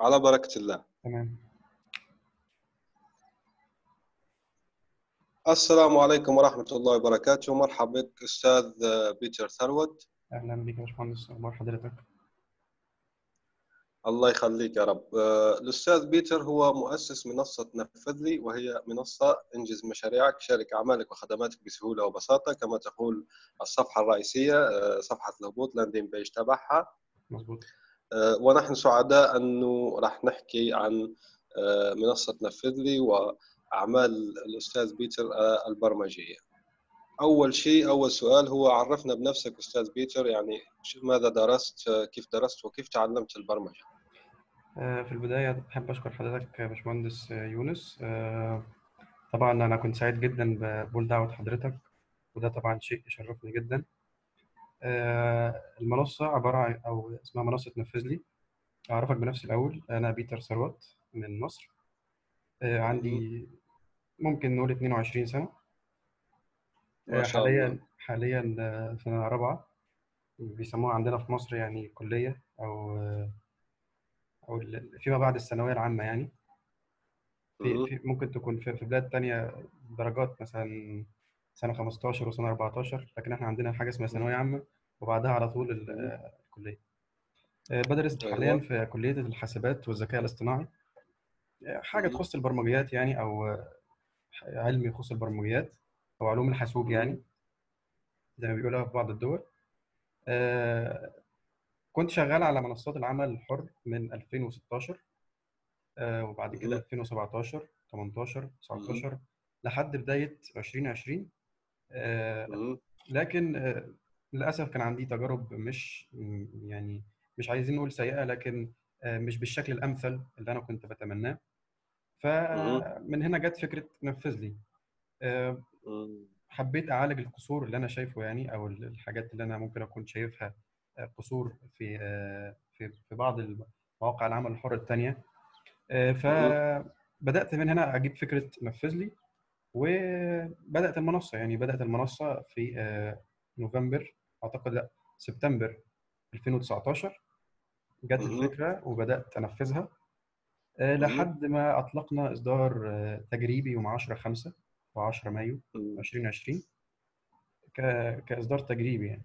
على بركة الله. تمام. السلام عليكم ورحمة الله وبركاته. مرحبا بك أستاذ بيتر ثروت. أهلا بك يا باشمهندس أخبار حضرتك؟ الله يخليك يا رب. آه، الأستاذ بيتر هو مؤسس منصة نفذ لي وهي منصة انجز مشاريعك شارك أعمالك وخدماتك بسهولة وبساطة كما تقول الصفحة الرئيسية آه، صفحة الهبوط landing page تبعها. مظبوط. ونحن سعداء أنه راح نحكي عن آه، منصة نفذ لي وأعمال الأستاذ بيتر آه، البرمجية. أول شيء أول سؤال هو عرفنا بنفسك أستاذ بيتر يعني ماذا درست آه، كيف درست وكيف تعلمت البرمجة؟ آه، في البداية أحب أشكر حضرتك باشمهندس آه، يونس. آه، طبعا أنا كنت سعيد جدا بقبول دعوة حضرتك وده طبعا شيء يشرفني جدا. آه، المنصة عبارة عن أو اسمها منصة نفذ لي. أعرفك بنفسي الأول. أنا بيتر ثروت من مصر. آه، عندي ممكن نقول 22 سنة. ما آه، شاء حاليا الله. حاليا آه، سنة رابعة. بيسموها عندنا في مصر يعني كلية أو آه، أو فيما بعد الثانوية العامة يعني. في. في ممكن تكون في, في بلاد تانية درجات مثلا سنة 15 وسنة 14 لكن إحنا عندنا حاجة اسمها ثانوية عامة. وبعدها على طول ال- مهم. آه، بدرس حاليا أيوة في كلية الحاسبات والذكاء الاصطناعي آه، حاجة مهم. تخص البرمجيات يعني آه، علم يخص البرمجيات أو علوم الحاسوب. يعني زي ما بيقولها في بعض الدول آه، كنت شغال على منصات العمل الحر من 2016 آه، وبعد كده مهم. 2017 18 مهم. 19 لحد بداية 2020 آه، مهم. لكن للأسف كان عندي تجارب مش يعني مش عايزين نقول سيئة لكن آه، مش بالشكل الأمثل اللي أنا كنت بتمناه. فمن هنا جت فكرة نفذ لي آه،. حبيت أعالج القصور اللي أنا شايفه يعني ال- الحاجات اللي أنا ممكن أكون شايفها آه، قصور في في في بعض مواقع العمل الحر التانية مهم. فبدأت من هنا أجيب فكرة نفذ لي وبدأت المنصة يعني بدأت المنصة في نوفمبر أعتقد لأ سبتمبر 2019 جت مهم. الفكرة وبدأت أنفذها آه،. لحد ما أطلقنا إصدار آه، تجريبي يوم 10 5 و10 مايو مهم. 2020 ك- كإصدار تجريبي يعني.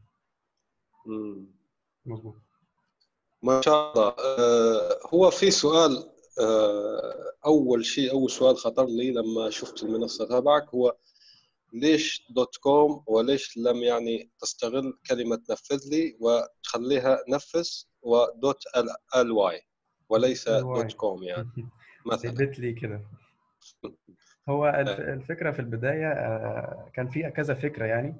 مظبوط ما شاء الله آه، هو في سؤال أول شيء أول سؤال خطر لي لما شفت المنصة تبعك هو ليش dot com وليش لم يعني تستغل كلمة نفذ لي وتخليها نفس و dot ال LY وليس dot com يعني. مثلا. ثبت لي كده. هو آه، الفكرة في البداية آه، كان في كذا فكرة يعني.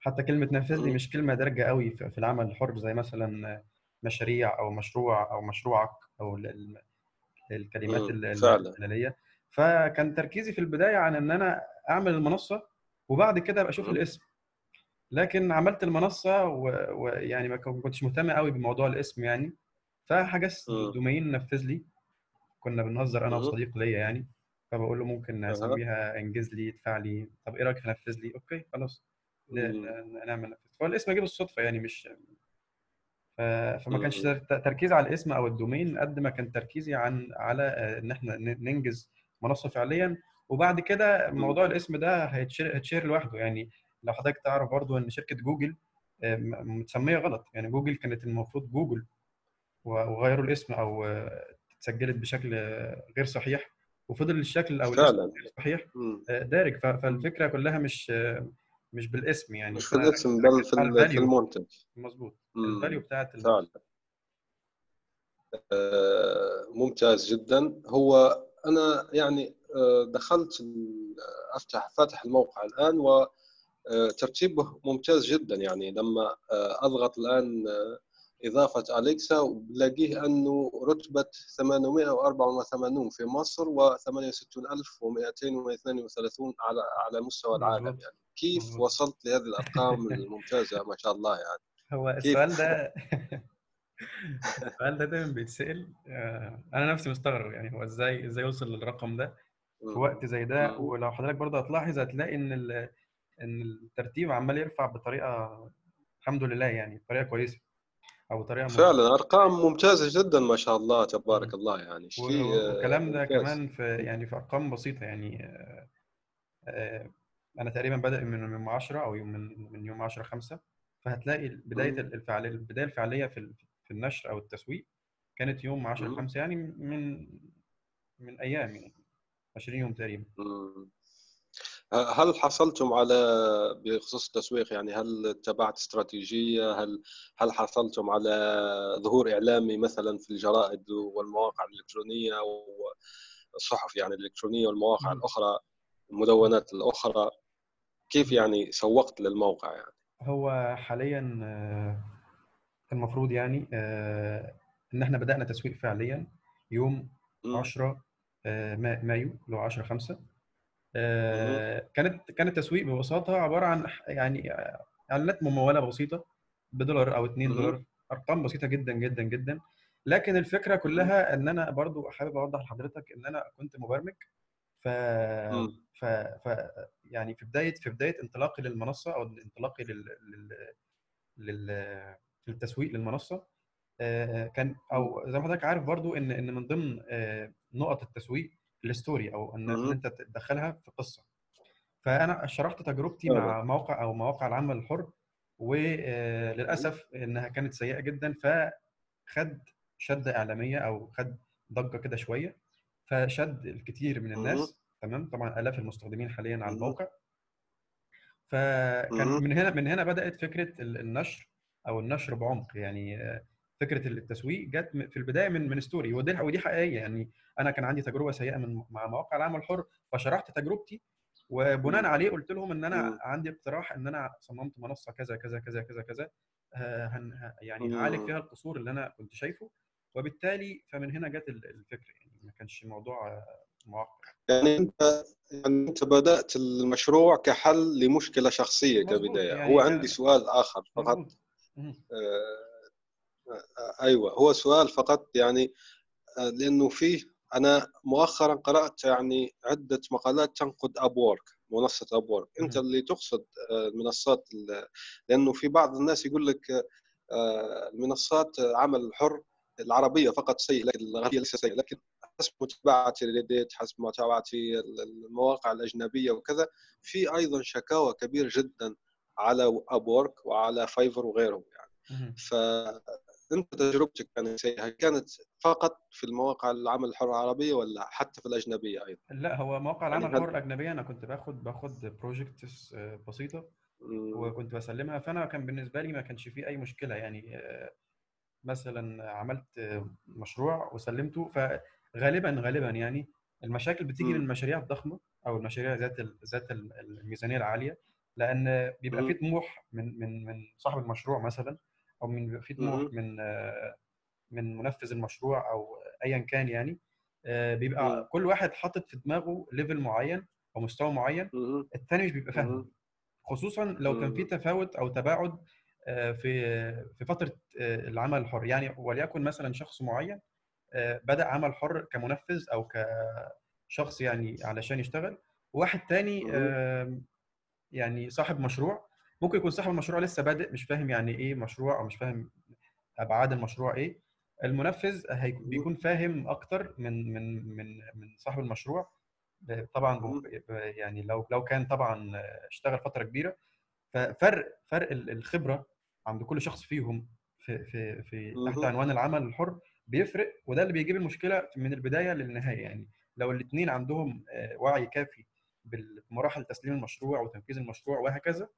حتى كلمة نفذ لي. مش كلمة دارجة قوي في العمل الحر زي مثلا مشاريع أو مشروع أو مشروعك أو ال- ال- الكلمات فعلا فكان تركيزي في البداية عن إن أنا أعمل المنصة وبعد كده أبقى أشوف مم. الاسم. لكن عملت المنصة و- ويعني ما كن- كنتش مهتم قوي بموضوع الاسم يعني. فحجزت. domain نفذ لي. كنا بنهزر أنا. وصديق ليا يعني. فبقول له ممكن. اسميها إنجز لي ادفع لي. طب إيه رأيك في نفذ لي؟ okay خلاص. نعمل نفذ. فالاسم جه بالصدفة يعني مش فما كانش تركيز على الاسم أو ال domain قد ما كان تركيزي عن على إن إحنا ننجز منصة فعليا. وبعد كده. موضوع الاسم ده هيتشهر هيتشهر لوحده. يعني لو حضرتك تعرف برضو إن شركة جوجل متسمية غلط. يعني جوجل كانت المفروض جوجل وغيروا الاسم أو اتسجلت بشكل غير صحيح وفضل الشكل أو الاسم غير صحيح. آه، دارج. فالفكرة كلها مش آه، مش بالاسم يعني. مش في الاسم بل في في المنتج. مظبوط. الفاليو بتاعت فعلا. آه، ممتاز جدا. هو أنا يعني دخلت افتح فاتح الموقع الآن وترتيبه ممتاز جدا. يعني لما آه، أضغط الآن آه، إضافة أليكسا وبلاقيه أنه رتبة 884 في مصر و 68232 على على مستوى العالم. يعني كيف وصلت لهذه الأرقام الممتازة؟ ما شاء الله يعني. هو السؤال ده السؤال ده دايما بيتسأل آه، أنا نفسي مستغرب يعني هو إزاي إزاي وصل للرقم ده. في مم. وقت زي ده مم. ولو حضرتك برضه هتلاحظ هتلاقي إن إن الترتيب عمال يرفع بطريقة الحمد لله يعني بطريقة كويسة أو طريقه. فعلا ممتازة جدا ما شاء الله تبارك. الله يعني آه، والكلام ده ممتاز كمان في يعني في أرقام بسيطة يعني آه، آه، أنا تقريبا بادئ من يوم 10 أو يوم من من يوم 10 5 فهتلاقي بداية. الفعاليه البداية الفعلية في في النشر أو التسويق كانت يوم 10 مم. 5 يعني من من أيام يعني 20 يوم تقريبا مم. هل حصلتم على بخصوص التسويق يعني هل اتبعت استراتيجية هل هل حصلتم على ظهور إعلامي مثلا في الجرائد والمواقع الإلكترونية والصحف يعني الإلكترونية والمواقع مهم. الأخرى المدونات الأخرى كيف. يعني سوقت للموقع يعني هو حاليا آه، المفروض يعني آه، إن إحنا بدأنا تسويق فعليا يوم مم. 10 آه، ما- مايو اللي هو 10 5 مهم. آه، كانت كان التسويق ببساطة عبارة عن يعني آه، إعلانات ممولة بسيطة بدولار أو 2 مهم. دولار أرقام بسيطة جدا جدا جدا لكن الفكرة. كلها إن أنا برضو حابب أوضح لحضرتك إن أنا كنت مبرمج ف. ف, ف... يعني في بداية في بداية انطلاقي للمنصة أو انطلاقي لل... لل... لل... للتسويق للمنصة آه، كان. أو زي ما حضرتك عارف برضو إن إن من ضمن آه، نقط التسويق الستوري أو إن مهم. أنت تدخلها في قصة فأنا شرحت تجربتي مع موقع أو مواقع العمل الحر. وللاسف إنها كانت سيئة جدا فخد شده إعلامية أو خد ضجة كده شوية فشد الكثير من. الناس تمام طبعا آلاف المستخدمين حاليا على. الموقع فكان. من هنا من هنا بدأت فكرة ال- النشر أو النشر بعمق يعني آه، فكرة التسويق جت في البداية من من ستوري ودي ودي حقيقية يعني. أنا كان عندي تجربة سيئة من مع مواقع العمل الحر فشرحت تجربتي وبناء. عليه قلت لهم إن أنا. عندي اقتراح إن أنا صممت منصة كذا كذا كذا كذا كذا آه، يعني هعالج مم. فيها القصور اللي أنا كنت شايفه. وبالتالي فمن هنا جت ال- الفكرة يعني ما كانش موضوع معقد يعني أنت يعني أنت بدأت المشروع كحل لمشكلة شخصية كبداية. يعني هو عندي سؤال آخر فقط مظبوط مهم. آه، آه، أيوه هو سؤال فقط يعني آه، لأنه فيه أنا مؤخرا قرأت يعني عدة مقالات تنقد أبورك منصة أبورك أنت. اللي تقصد آه، المنصات ال- لأنه في بعض الناس يقول لك آه، المنصات عمل الحر العربية فقط سيئة لكن الغربية ليست سيئة لكن حسب متابعتي لريديت حسب متابعتي المواقع الأجنبية وكذا في أيضا شكاوى كبيرة جدا على Upwork وعلى Fiverr وغيرهم يعني مهم. فانت تجربتك كانت سيئة كانت فقط في المواقع العمل الحر العربية ولا حتى في الأجنبية أيضا؟ لا هو مواقع يعني العمل الحر هل الأجنبية أنا كنت باخد باخد projects بسيطة مم. وكنت بسلمها فأنا كان بالنسبة لي ما كانش فيه أي مشكلة يعني آه، مثلا عملت آه، مشروع وسلمته فغالبا غالبا يعني المشاكل بتيجي من. المشاريع الضخمة أو المشاريع ذات ذات ال- الميزانية العالية لأن بيبقى في. طموح من من من صاحب المشروع مثلا أو من بيبقى في طموح. من من منفذ المشروع أو ايا كان يعني آه، مم. بيبقى كل واحد حاطط في دماغه ليفل معين أو مستوى معين. الثاني مش بيبقى فاهمه. خصوصا لو كان في. تفاوت أو تباعد آه، في في فترة آه، العمل الحر يعني وليكن مثلا شخص معين بدأ عمل حر كمنفذ أو كشخص يعني علشان يشتغل وواحد تاني يعني صاحب مشروع ممكن يكون صاحب المشروع لسه بادئ مش فاهم يعني إيه مشروع أو مش فاهم أبعاد المشروع إيه المنفذ. بيكون فاهم أكتر من من من من صاحب المشروع طبعا يعني لو لو كان طبعا اشتغل فترة كبيرة ففرق فرق ال- الخبرة عند كل شخص فيهم في في في تحت. عنوان العمل الحر بيفرق وده اللي بيجيب المشكلة من البداية للنهاية يعني لو الاثنين عندهم آه، وعي كافي بمراحل تسليم المشروع وتنفيذ المشروع وهكذا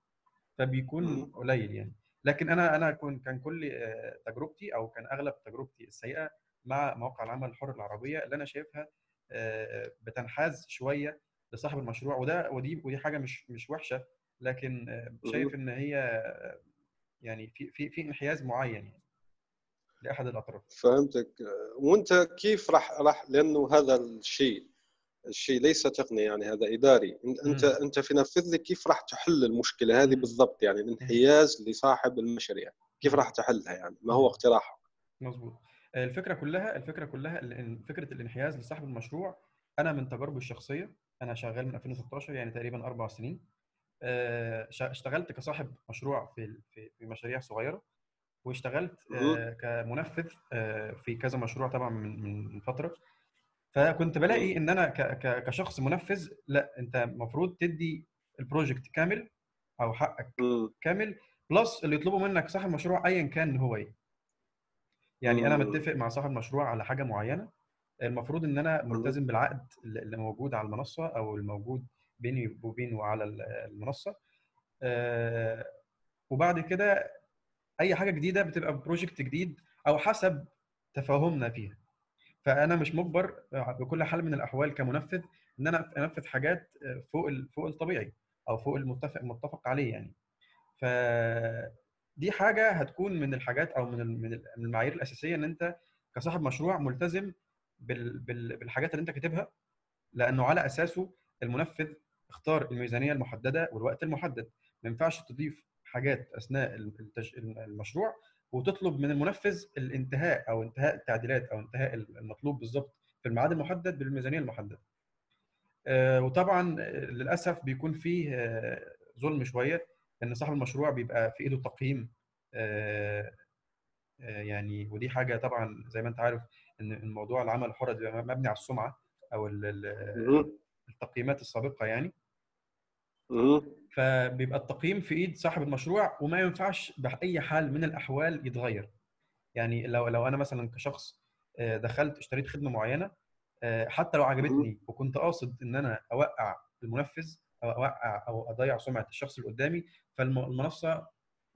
فبيكون مم. قليل يعني لكن أنا أنا كن كان كل تجربتي أو كان أغلب تجربتي السيئة مع مواقع العمل الحر العربية اللي أنا شايفها بتنحاز شوية لصاحب المشروع وده ودي ودي حاجة مش مش وحشة لكن شايف. إن هي يعني في في في انحياز معين يعني لأحد الأطراف فهمتك وأنت كيف راح راح لأنه هذا الشيء الشيء ليس تقني يعني هذا إداري. انت مم. أنت في نفذ لي كيف راح تحل المشكلة هذه. بالضبط؟ يعني الانحياز لصاحب المشاريع. كيف راح تحلها؟ يعني ما هو اقتراحك مظبوط. الفكرة كلها الفكرة كلها فكرة الانحياز لصاحب المشروع أنا من تجاربي الشخصية أنا شغال من 2016 يعني تقريبا أربع سنين. آه، اشتغلت كصاحب مشروع في في مشاريع صغيرة واشتغلت آه، كمنفذ آه، في كذا مشروع طبعا من فترة. فكنت بلاقي إن أنا كشخص منفذ لأ أنت المفروض تدي ال project كامل أو حقك. كامل plus اللي يطلبه منك صاحب المشروع ايا كان هو إيه يعني أنا. متفق مع صاحب المشروع على حاجة معينة المفروض إن أنا ملتزم بالعقد اللي موجود على المنصة أو الموجود بيني وبينه على ال- المنصة آه، وبعد كده أي حاجة جديدة بتبقى بروجكت جديد أو حسب تفاهمنا فيها فأنا مش مجبر بكل حال من الأحوال كمنفذ إن أنا أنفذ حاجات فوق ال- فوق الطبيعي أو فوق المتفق المتفق عليه يعني ف دي حاجة هتكون من الحاجات أو من من ال- من المعايير الأساسية إن أنت كصاحب مشروع ملتزم بال- بال- بالحاجات اللي أنت كاتبها لأنه على أساسه المنفذ اختار الميزانية المحددة والوقت المحدد ما ينفعش تضيف حاجات أثناء. المشروع وتطلب من المنفذ الانتهاء أو انتهاء التعديلات أو انتهاء المطلوب بالظبط في الميعاد المحدد بالميزانية المحددة. آه، وطبعا آه، للأسف بيكون فيه آه، ظلم شوية ان صاحب المشروع بيبقى في إيده تقييم يعني ودي حاجة طبعا زي ما أنت عارف إن الموضوع العمل الحر بيبقى مبني على السمعة أو. التقييمات السابقة يعني. فبيبقى التقييم في إيد صاحب المشروع وما ينفعش بأي حال من الأحوال يتغير. يعني لو لو أنا مثلا كشخص آه، دخلت اشتريت خدمة معينة آه، حتى لو عجبتني وكنت قاصد إن أنا أوقع المنفذ أو أوقع أو أضيع سمعة الشخص اللي قدامي فالمنصة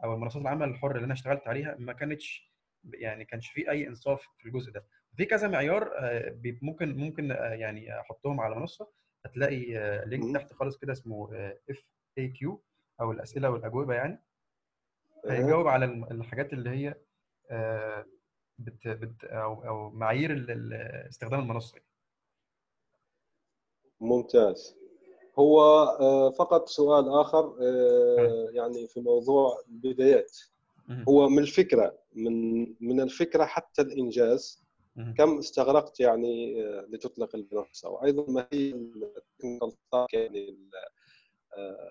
أو منصات العمل الحر اللي أنا اشتغلت عليها ما كانتش يعني كانش في أي إنصاف في الجزء ده. في كذا معيار آه، ممكن ممكن يعني أحطهم على منصة. هتلاقي آه، link مم. تحت خالص كده اسمه FAQ أو الأسئلة والأجوبة يعني. هيجاوب على الحاجات اللي هي آه، بت بت أو أو معايير استخدام المنصة يعني. ممتاز هو آه، فقط سؤال آخر آه، يعني في موضوع البدايات. هو من الفكرة من من الفكرة حتى الإنجاز. كم استغرقت يعني آه، لتطلق المنصه وأيضا ما هي يعني آه،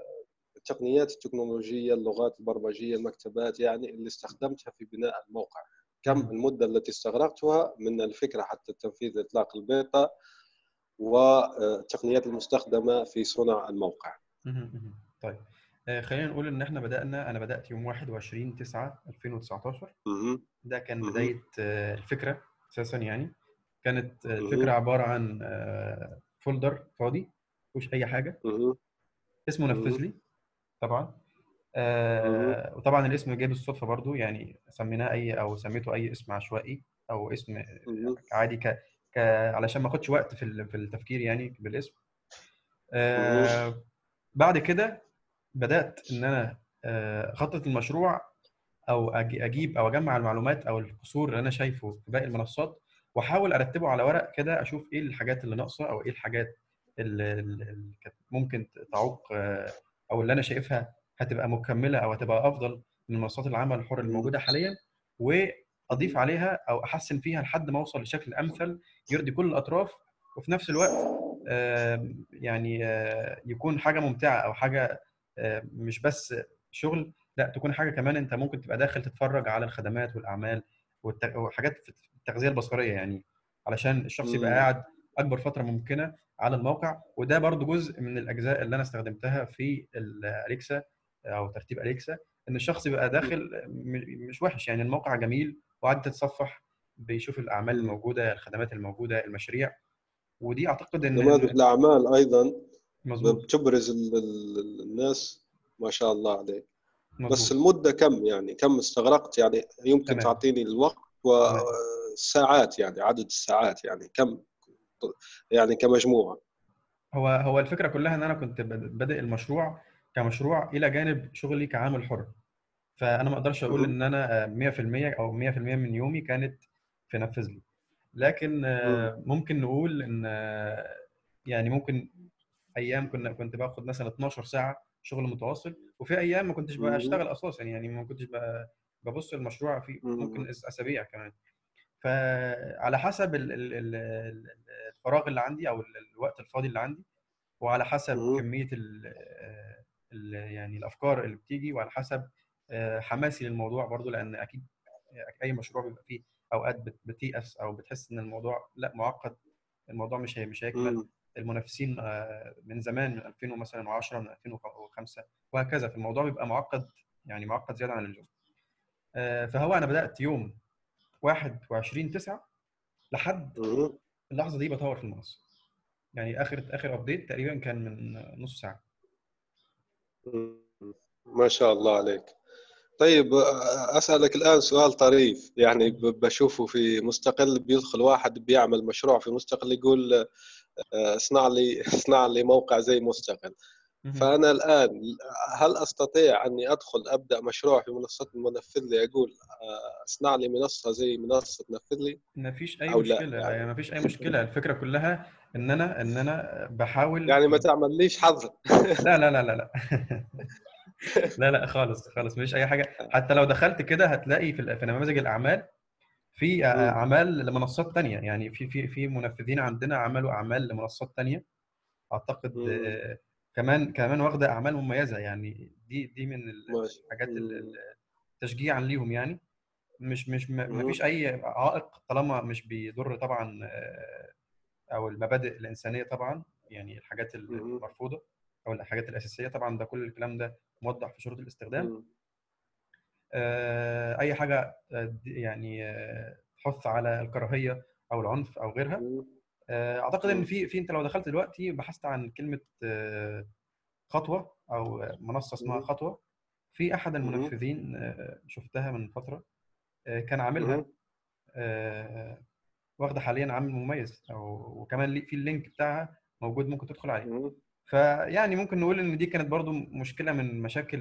التقنيات التكنولوجية اللغات البرمجية المكتبات يعني اللي استخدمتها في بناء الموقع كم. المدة التي استغرقتها من الفكرة حتى تنفيذ إطلاق البيتا والتقنيات المستخدمة في صنع الموقع. طيب آه، خلينا نقول إن إحنا بدأنا أنا بدأت يوم 21 9 2019 مهم. ده كان. بداية آه، الفكرة أساسا يعني كانت آه،. الفكرة عبارة عن آه، فولدر فاضي مفيهوش أي حاجة. اسمه نفذ. لي طبعا آه وطبعا الاسم جاي بالصدفه برضو يعني سميناه أي أو سميته أي اسم عشوائي أو اسم مهم. عادي ك... ك... علشان ما أخدش وقت في في التفكير يعني بالاسم آه بعد كده بدأت إن أنا آه، اخطط المشروع أو أجيب أو أجمع المعلومات أو القصور اللي أنا شايفه في باقي المنصات وأحاول أرتبه على ورق كده أشوف إيه الحاجات اللي ناقصة أو إيه الحاجات اللي كانت ممكن تعوق آه، أو اللي أنا شايفها هتبقى مكملة أو هتبقى أفضل من منصات العمل الحر الموجوده حاليا وأضيف عليها أو أحسن فيها لحد ما أوصل لشكل أمثل يرضي كل الأطراف وفي نفس الوقت يعني آه، يكون حاجة ممتعة أو حاجة آه، مش بس شغل لا تكون حاجة كمان أنت ممكن تبقى داخل تتفرج على الخدمات والأعمال وحاجات في التغذية البصرية يعني علشان الشخص يبقى. قاعد أكبر فترة ممكنة على الموقع. وده برضو جزء من الأجزاء اللي أنا استخدمتها في الأليكسا أو ترتيب أليكسا إن الشخص يبقى داخل مش وحش يعني الموقع جميل وقاعد تتصفح بيشوف الأعمال. الموجودة الخدمات الموجودة المشاريع. ودي أعتقد إن نماذج الأعمال أيضا مظبوط. بتبرز ال- ال- الناس ما شاء الله عليك. بس المدة كم يعني؟ كم استغرقت؟ يعني يمكن تمام. تعطيني الوقت والساعات يعني عدد الساعات يعني كم يعني كمجموعة. هو هو الفكرة كلها إن أنا كنت بادئ المشروع كمشروع إلى جانب شغلي كعامل حر فأنا ما أقدرش أقول. إن أنا آه، 100% أو 100% من يومي كانت في نفذ لي. لكن ممكن نقول إن يعني ممكن أيام كنا كنت باخد مثلا 12 ساعة شغل متواصل وفي أيام ما كنتش. بشتغل أساسا يعني ما كنتش ببص المشروع في. ممكن أسابيع كمان فعلى حسب ال- ال- ال- ال- الفراغ اللي عندي أو ال- الوقت الفاضي اللي عندي وعلى حسب مهم. كمية ال ال يعني الأفكار اللي بتيجي وعلى حسب آه، حماسي للموضوع برضو لأن أكيد أي مشروع بيبقى فيه أوقات بت- بتيأس أو بتحس إن الموضوع لأ معقد الموضوع مش هي مش هيكمل. المنافسين آه، من زمان من 2000 مثلا 10 من 2005 وهكذا. فالموضوع بيبقى معقد يعني معقد زيادة عن اللزوم. آه، فهو أنا بدأت يوم 21 9 لحد. اللحظة دي بطور في المنصة. يعني آخر آخر ابديت تقريبا كان من نص ساعة. ما شاء الله عليك. طيب آه، أسألك الآن سؤال طريف. يعني بشوفه في مستقل بيدخل واحد بيعمل مشروع في مستقل يقول آه، اصنع لي اصنع لي موقع زي مستقل. مهم. فأنا الآن هل أستطيع أني أدخل أبدأ مشروع في منصة منفذ لي أقول آه، اصنع لي منصة زي منصة تنفذ لي؟ ما فيش أي لا مشكلة. يعني. يعني ما فيش أي مشكلة. الفكرة كلها إن أنا إن أنا بحاول يعني ما تعمليش حظر لا لا لا لا لا. لا لا خالص خالص مفيش أي حاجة. حتى لو دخلت كده هتلاقي في نماذج الأعمال في مم. أعمال لمنصات تانية يعني في في في منفذين عندنا عملوا أعمال لمنصات تانية أعتقد مم. آه، كمان كمان واخدة أعمال مميزة يعني دي دي من. الحاجات تشجيعا ليهم يعني مش مش ما. فيش أي عائق طالما مش بيضر طبعا آه، أو المبادئ الإنسانية طبعا يعني الحاجات. المرفوضة أو الحاجات الأساسية طبعا ده كل الكلام ده موضح في شروط الاستخدام. آه، أي حاجة آه، يعني آه، تحث على الكراهية أو العنف أو غيرها. آه، أعتقد إن. في في أنت لو دخلت دلوقتي بحثت عن كلمة آه، خطوة أو منصة اسمها. خطوة في أحد. المنفذين آه، شفتها من فترة آه، كان عاملها. آه، واخدة حاليا عامل مميز وكمان في اللينك بتاعها موجود ممكن تدخل عليه. فيعني ممكن نقول إن دي كانت برضو مشكلة من مشاكل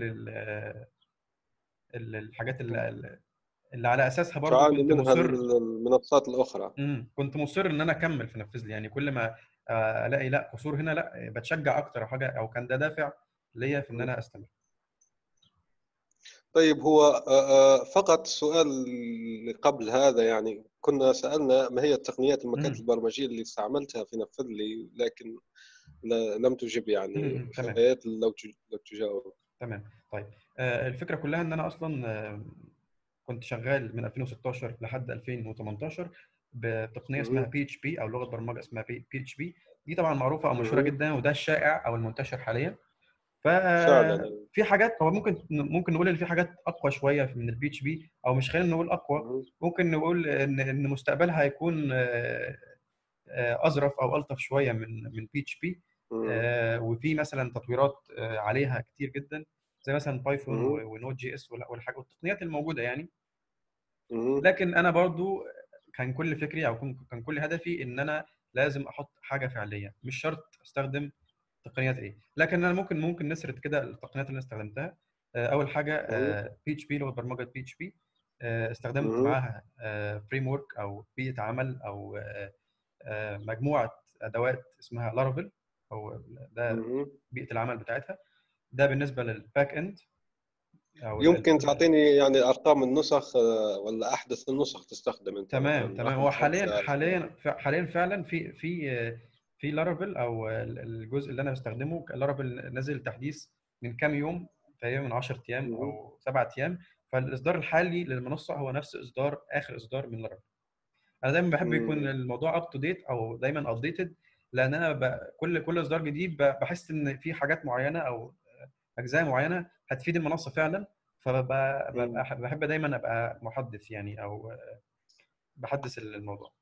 الحاجات اللي, اللي على أساسها تعاني كنت منها مصر المنصات الأخرى. امم كنت مصر إن أنا أكمل في نفذ لي. يعني كل ما آه، ألاقي لا قصور هنا لا بتشجع أكتر أو حاجة أو كان ده دافع ليا في إن أنا أستمر. طيب هو آه، آه، فقط سؤال اللي قبل هذا. يعني كنا سألنا ما هي التقنيات الماكات مم. البرمجية اللي استعملتها في نفذ لي لكن لم تجب يعني مم، لو لو تجاوب تمام. طيب الفكرة كلها إن أنا أصلا آه، كنت شغال من 2016 لحد 2018 بتقنية اسمها. بي اتش بي أو لغة برمجة اسمها بي اتش بي دي طبعا معروفة أو مشهورة. جدا وده الشائع أو المنتشر حاليا فعلا ففي حاجات هو ممكن ممكن نقول إن في حاجات أقوى شوية من ال PHP أو مش خلينا نقول أقوى مم. ممكن نقول إن إن مستقبلها هيكون آه، آه، أظرف أو ألطف شوية من من PHP. وفي مثلا تطويرات آه، عليها كتير جدا زي مثلا Python و Node JS والحاجات والتقنيات الموجودة يعني. لكن أنا برضو كان كل فكري أو كان كل هدفي إن أنا لازم أحط حاجة فعلية مش شرط أستخدم تقنيات إيه. لكن أنا ممكن ممكن نسرد كده التقنيات اللي أنا استخدمتها. آه، أول حاجة بي اتش بي لغه برمجة بي اتش بي استخدمت. معاها framework أو بيئة عمل أو آه، آه، مجموعة أدوات اسمها Laravel أو ده. بيئة العمل بتاعتها. ده بالنسبة لل back end يمكن تعطيني يعني أرقام النسخ آه، ولا أحدث النسخ تستخدم أنت تمام تمام. هو حاليا حاليا حاليا فعلا في في في Laravel أو ال- الجزء اللي أنا بستخدمه. Laravel نزل تحديث من كام يوم؟ تقريبا من 10 أيام أو 7 أيام. فالإصدار الحالي للمنصة هو نفس إصدار آخر إصدار من Laravel أنا دايما بحب يكون. الموضوع up to date أو دايما updated لأن أنا ب... كل كل إصدار جديد بحس إن في حاجات معينة أو أجزاء معينة هتفيد المنصة فعلا فببقى بحب دايما أبقى محدث يعني أو بحدث الموضوع.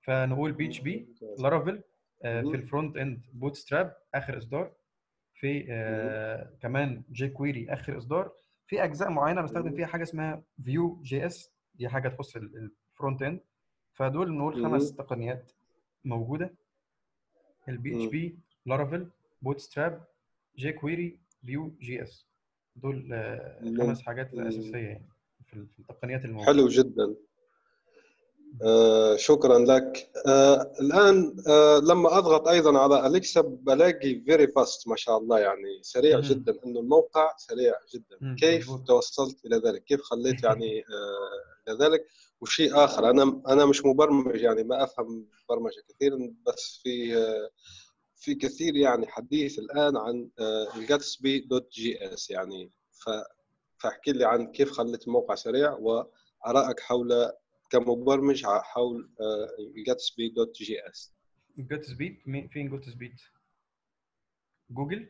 فنقول PHP Laravel آه، في. ال front end Bootstrap آخر إصدار. في آه، كمان jQuery آخر إصدار. في أجزاء معينة بستخدم. فيها حاجة اسمها Vue JS دي حاجة تخص ال front end فدول نقول خمس. تقنيات موجودة. البي اتش. بي لارافيل بوت ستراب جي كويري فيو جي اس دول آه، مم. خمس حاجات مم. أساسية يعني في التقنيات الموجودة حلو جدا آه شكرا لك آه الآن آه لما أضغط أيضا على Alexa بلاقي very fast ما شاء الله يعني سريع مم. جدا إنه الموقع سريع جدا مم، كيف مظبوط. توصلت إلى ذلك كيف خليت يعني آه إلى ذلك وشيء آخر أنا أنا مش مبرمج يعني ما أفهم برمجة كثيرا بس في آه في كثير يعني حديث الآن عن ال Gatsby dot JS يعني. ف فاحكي لي عن كيف خليت الموقع سريع وارائك حول كمبرمج حول Gatsby dot JS. مين- فين جوت speed Google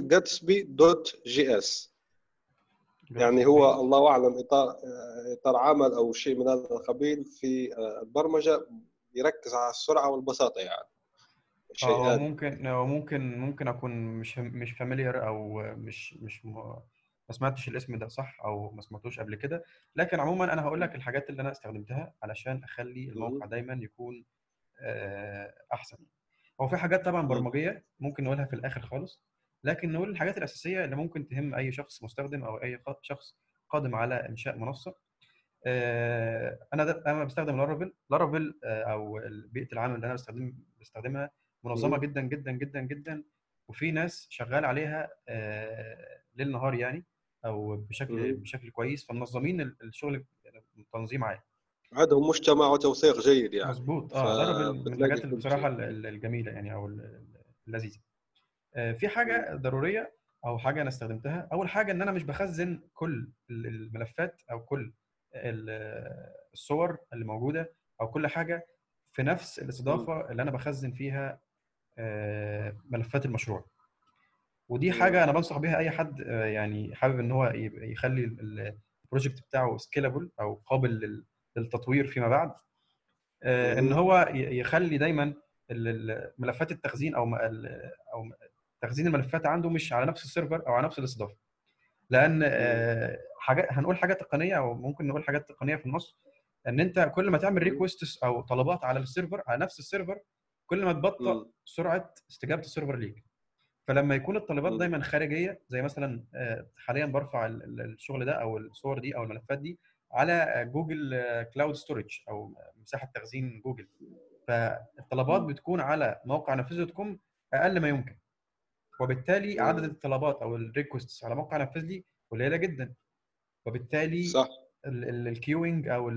Gatsby dot JS. يعني هو الله أعلم اطار إطار عمل أو شيء من هذا القبيل في آه، البرمجة. يركز على السرعة والبساطة يعني. هو شيئات ممكن هو ممكن ممكن أكون مش مش familiar أو مش مش م... ما سمعتش الاسم ده صح؟ أو ما سمعتوش قبل كده. لكن عموما أنا هقول لك الحاجات اللي أنا استخدمتها علشان أخلي الموقع دايما يكون آه، أحسن. هو في حاجات طبعا. برمجية ممكن نقولها في الآخر خالص لكن نقول الحاجات الأساسية اللي ممكن تهم أي شخص مستخدم أو أي شخص قادم على إنشاء منصة آه، أنا ده أنا بستخدم Laravel Laravel آه، أو بيئة العمل اللي أنا بستخدم بستخدمها منظمة. جدا جدا جدا جدا. وفي ناس شغال عليها آه، ليل نهار يعني أو بشكل. بشكل كويس فمنظمين ال- الشغل تنظيم عالي عندهم مجتمع وتوثيق جيد يعني. مظبوط. آه لارافيل من الحاجات اللي بصراحة الجميلة يعني أو ال- ال- اللذيذة. آه، في حاجة ضرورية أو حاجة أنا استخدمتها. أول حاجة إن أنا مش بخزن كل ال- الملفات أو كل الصور اللي موجودة أو كل حاجة في نفس الاستضافة اللي أنا بخزن فيها آه، ملفات المشروع ودي. حاجة أنا بنصح بيها أي حد آه، يعني حابب إن هو يخلي ال- ال project بتاعه scalable أو قابل لل- للتطوير فيما بعد آه، إن. هو يخلي دايما ملفات التخزين أو أو تخزين الملفات عنده مش على نفس ال server أو على نفس الاستضافة لأن آه، حاجات هنقول حاجات تقنية أو ممكن نقول حاجات تقنية في النص إن أنت كل ما تعمل requests أو طلبات على ال server على نفس ال server كل ما تبطئ. سرعة استجابة ال server ليك فلما يكون الطلبات. دايما خارجية زي مثلا آه، حاليا برفع ال- ال- الشغل ده أو الصور دي أو الملفات دي على Google Cloud Storage أو مساحة تخزين جوجل فالطلبات. بتكون على موقع dot com أقل ما يمكن وبالتالي مم. عدد الطلبات أو ال requests على موقع نفذ لي قليلة جدا. وبالتالي صح. ال queueing أو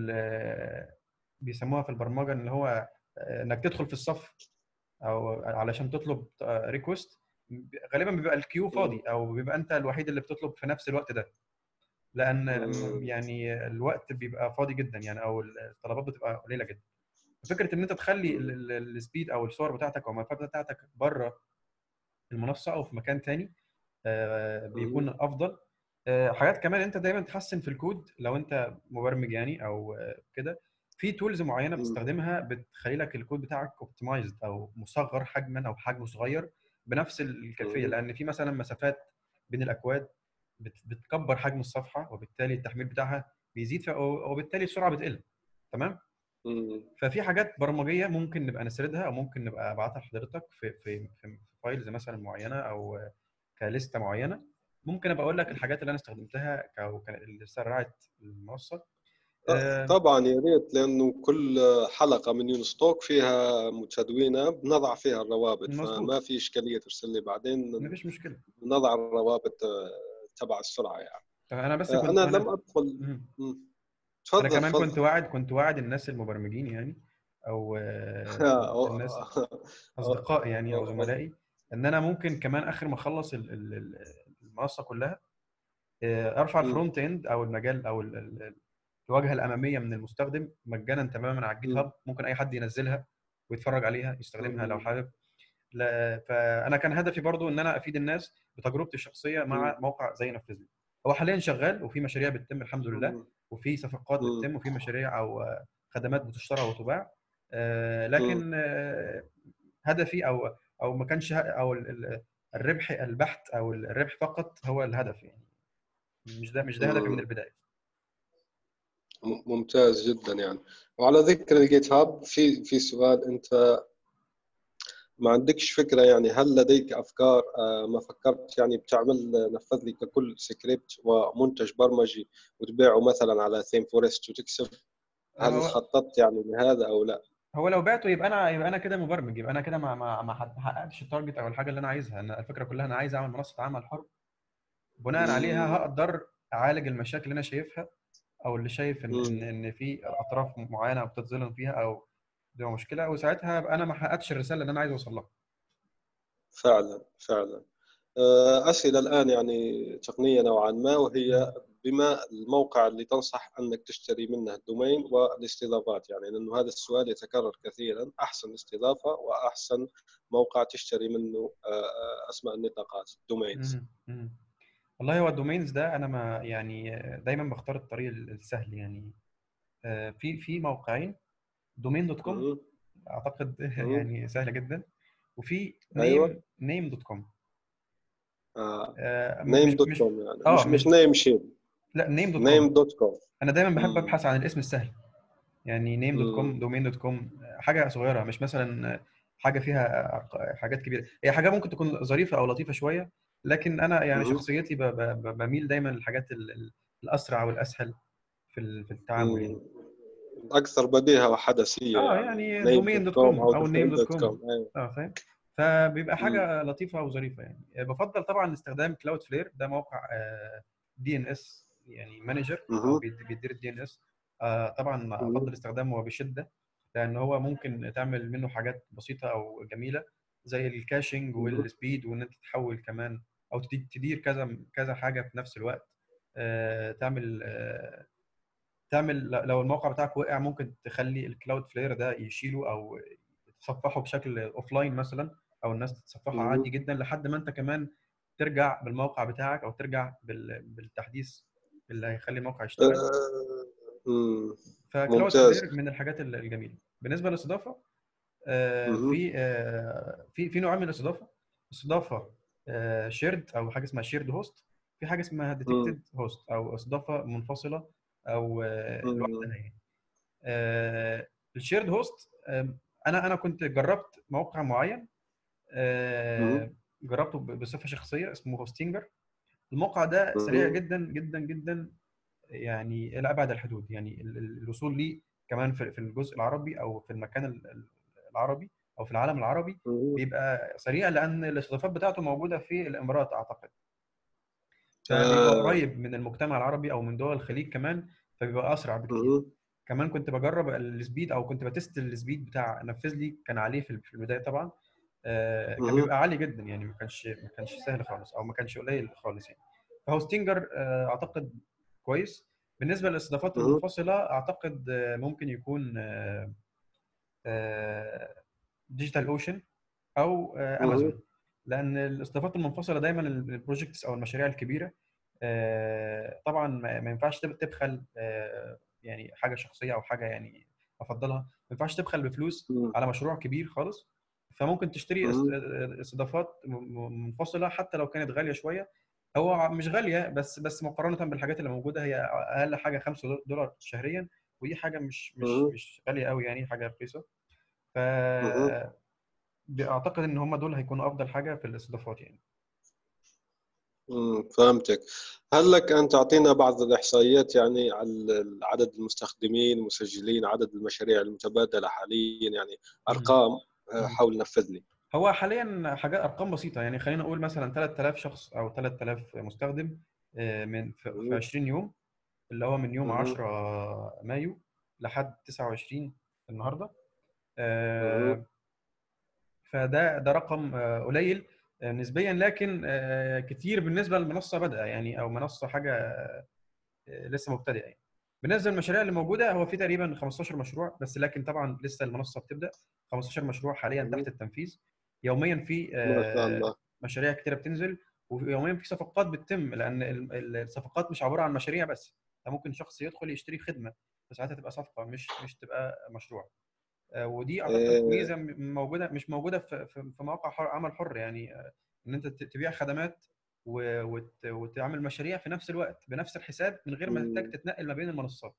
بيسموها في البرمجة اللي هو آه، إنك تدخل في الصف أو علشان تطلب request غالبا بيبقى ال queue فاضي أو بيبقى أنت الوحيد اللي بتطلب في نفس الوقت ده. لأن. يعني الوقت بيبقى فاضي جدا يعني أو الطلبات بتبقى قليلة جدا. فكرة إن أنت تخلي ال- ال- ال speed أو الصور بتاعتك أو الملفات بتاعتك بره المنصة أو في مكان تاني آه، بيكون افضل آه، حاجات كمان أنت دايما تحسن في الكود لو أنت مبرمج يعني أو آه، كده في tools معينة. بتستخدمها بتخلي لك الكود بتاعك optimized أو مصغر حجما أو حجمه صغير بنفس الكيفية. لأن في مثلا مسافات بين الأكواد بت- بتكبر حجم الصفحة وبالتالي التحميل بتاعها بيزيد وبالتالي السرعة بتقل تمام. ففي حاجات برمجية ممكن نبقى نسردها أو ممكن نبقى أبعتها لحضرتك في في في files مثلا معينة أو ك listه معينة. ممكن أبقى أقول لك الحاجات اللي أنا استخدمتها اللي سرعت المنصة. آه، طبعا يا ريت لأنه كل حلقة من يونس توك فيها متدوينه بنضع فيها الروابط مظبوط. فما في إشكالية ترسل لي بعدين مفيش مشكلة. نضع الروابط آه، تبع السرعة يعني. طب أنا بس آه، كنت أنا لم أدخل مم. أنا كمان تفضل كنت واعد كنت واعد الناس المبرمجين يعني أو آه، الناس اصدقائي يعني أو. زملائي إن أنا ممكن كمان آخر ما أخلص ال- ال- ال- المنصة كلها أرفع. ال front end أو المجال أو ال- ال- الواجهة الأمامية من المستخدم مجانا تماما على ال GitHub ممكن أي حد ينزلها ويتفرج عليها يستخدمها لو. حابب فأنا كان هدفي برضو إن أنا أفيد الناس بتجربتي الشخصية مع موقع زي نفذ لي هو حاليا شغال وفي مشاريع بتتم الحمد لله. وفي صفقات. بتتم وفي مشاريع أو خدمات بتشترى وتباع آه، لكن آه، هدفي أو أو ما كانش أو ال- ال- الربح البحت أو الربح فقط هو الهدف يعني مش ده مش ده هدفي من. البداية ممتاز جدا يعني وعلى ذكر ال GitHub في في سؤال أنت ما عندكش فكرة يعني هل لديك أفكار آه، ما فكرت يعني بتعمل نفذ لي ككل سكريبت ومنتج برمجي وتبيعه مثلا على ThemeForest وتكسب هل خططت يعني لهذا أو لا؟ هو لو بعته يبقى أنا يبقى أنا كده مبرمج يبقى أنا كده ما ما ما حققتش ال target أو الحاجة اللي أنا عايزها أنا الفكرة كلها أنا عايز أعمل منصة عمل حر بناء عليها. هقدر أعالج المشاكل اللي أنا شايفها أو اللي شايف إن. إن, في أطراف معينة بتتظلم فيها أو دي مشكلة. وساعتها ابقى أنا ما حققتش الرسالة اللي أنا عايز أوصل لها. فعلا فعلا. آه، أسئلة الآن يعني تقنية نوعا ما وهي بما الموقع اللي تنصح أنك تشتري منه ال domain والاستضافات. يعني لأنه هذا السؤال يتكرر كثيرا. أحسن استضافة وأحسن موقع تشتري منه آه، أسماء النطاقات domains. والله هو ال domains ده أنا ما يعني دايما بختار الطريق السهل يعني. آه، في في موقعين domain dot com. أعتقد. يعني سهلة جدا وفي أيوة. name name dot com آه. آه، name مش dot com يعني آه، مش مش- Namecheap لا name dot name com dot com أنا دايما بحب. أبحث عن الاسم السهل يعني name dot com. domain dot com حاجة صغيرة مش مثلا حاجة فيها حاجات كبيرة هي حاجة ممكن تكون ظريفة أو لطيفة شوية لكن أنا يعني. شخصيتي بميل دايما للحاجات ال- ال- الأسرع والأسهل في ال- في التعامل يعني مم. أكثر بديهة وحدثية آه يعني domain dot com أو name dot com. آه فاهم فبيبقى حاجة لطيفة وظريفه يعني بفضل طبعا استخدام Cloudflare ده موقع DNS يعني manager بيدير ال DNS طبعا. أفضل استخدامه بشده لأن هو ممكن تعمل منه حاجات بسيطة أو جميلة زي ال caching. وال speed وإن أنت تحول كمان أو تدي- تدير كذا كذا حاجة في نفس الوقت آه، تعمل آه، تعمل لو الموقع بتاعك وقع ممكن تخلي ال Cloudflare ده يشيله أو تصفحه بشكل offline مثلا أو الناس تتصفحه. عادي جدا لحد ما أنت كمان ترجع بالموقع بتاعك أو ترجع بال- بالتحديث اللي هيخلي الموقع يشتغل آه،. ف Cloud ممتاز. flare من الحاجات ال- الجميلة بالنسبة للاستضافة آه،. في آه، في في نوعين من الاستضافة استضافة shared أو حاجة اسمها shared host في حاجة اسمها dedicated host أو استضافة منفصلة أو آه، مم. لوحدها يعني ال shared host أنا أنا كنت جربت موقع معين آه،. جربته بصفة شخصية اسمه Hostinger الموقع ده سريع. جدا جدا جدا يعني إلى أبعد الحدود يعني ال- ال- الوصول ليه كمان في الجزء العربي أو في المكان ال- ال- العربي أو في العالم العربي. بيبقى سريع لأن الاستضافات بتاعته موجودة في الإمارات أعتقد فبيبقى آه. قريب من المجتمع العربي أو من دول الخليج كمان فبيبقى أسرع بكتير. كمان كنت بجرب ال speed أو كنت ب test ال speed بتاع نفذ لي كان عليه في البداية طبعا آه، كان. بيبقى عالي جدا يعني ما كانش ما كانش سهل خالص أو ما كانش قليل خالص يعني ف Hostinger آه، أعتقد كويس بالنسبة للاستضافات. المنفصلة أعتقد آه، ممكن يكون DigitalOcean أو. امازون لأن الاستضافات المنفصلة دايما ال projects أو المشاريع الكبيرة آه، طبعا ما ينفعش تب- تبخل آه، يعني حاجة شخصية أو حاجة يعني أفضلها ما ينفعش تبخل بفلوس. على مشروع كبير خالص فممكن تشتري مم. استضافات منفصلة حتى لو كانت غالية شوية هو مش غالية بس بس مقارنة بالحاجات اللي موجودة هي أقل حاجة 5 دولار شهريا ودي حاجة مش مش. مش غالية قوي يعني حاجة رخيصة ف. أعتقد إن هم دول هيكونوا أفضل حاجة في الاستضافات يعني. فهمتك هل لك أن تعطينا بعض الإحصائيات يعني على عدد المستخدمين المسجلين عدد المشاريع المتبادلة حاليا يعني أرقام آه، مم. حاول نفذ لي هو حاليا حاجات أرقام بسيطة يعني خلينا نقول مثلا 3000 شخص أو 3000 مستخدم آه، من في في مم. 20 يوم اللي هو من يوم مهم. 10 مايو لحد 29 النهارده. آه، فده ده رقم آه، قليل آه، نسبيا لكن آه، كتير بالنسبة للمنصه بادئة يعني أو منصة حاجة لسه مبتدئة يعني. بالنسبة للمشاريع اللي موجودة هو في تقريبا 15 مشروع بس لكن طبعا لسه المنصة بتبدأ. 15 مشروع حاليا. تحت التنفيذ. يوميا في مشاريع كتيرة بتنزل ويوميا في صفقات بتتم لأن ال- ال- الصفقات مش عبارة عن مشاريع بس. ممكن شخص يدخل يشتري خدمة فساعتها تبقى صفقة مش مش تبقى مشروع. ودي أعتقد إيه. ميزة موجودة مش موجودة في مواقع حر عمل حر يعني آه، إن أنت تبيع خدمات وتعمل مشاريع في نفس الوقت بنفس الحساب من غير ما تحتاج. تتنقل ما بين المنصات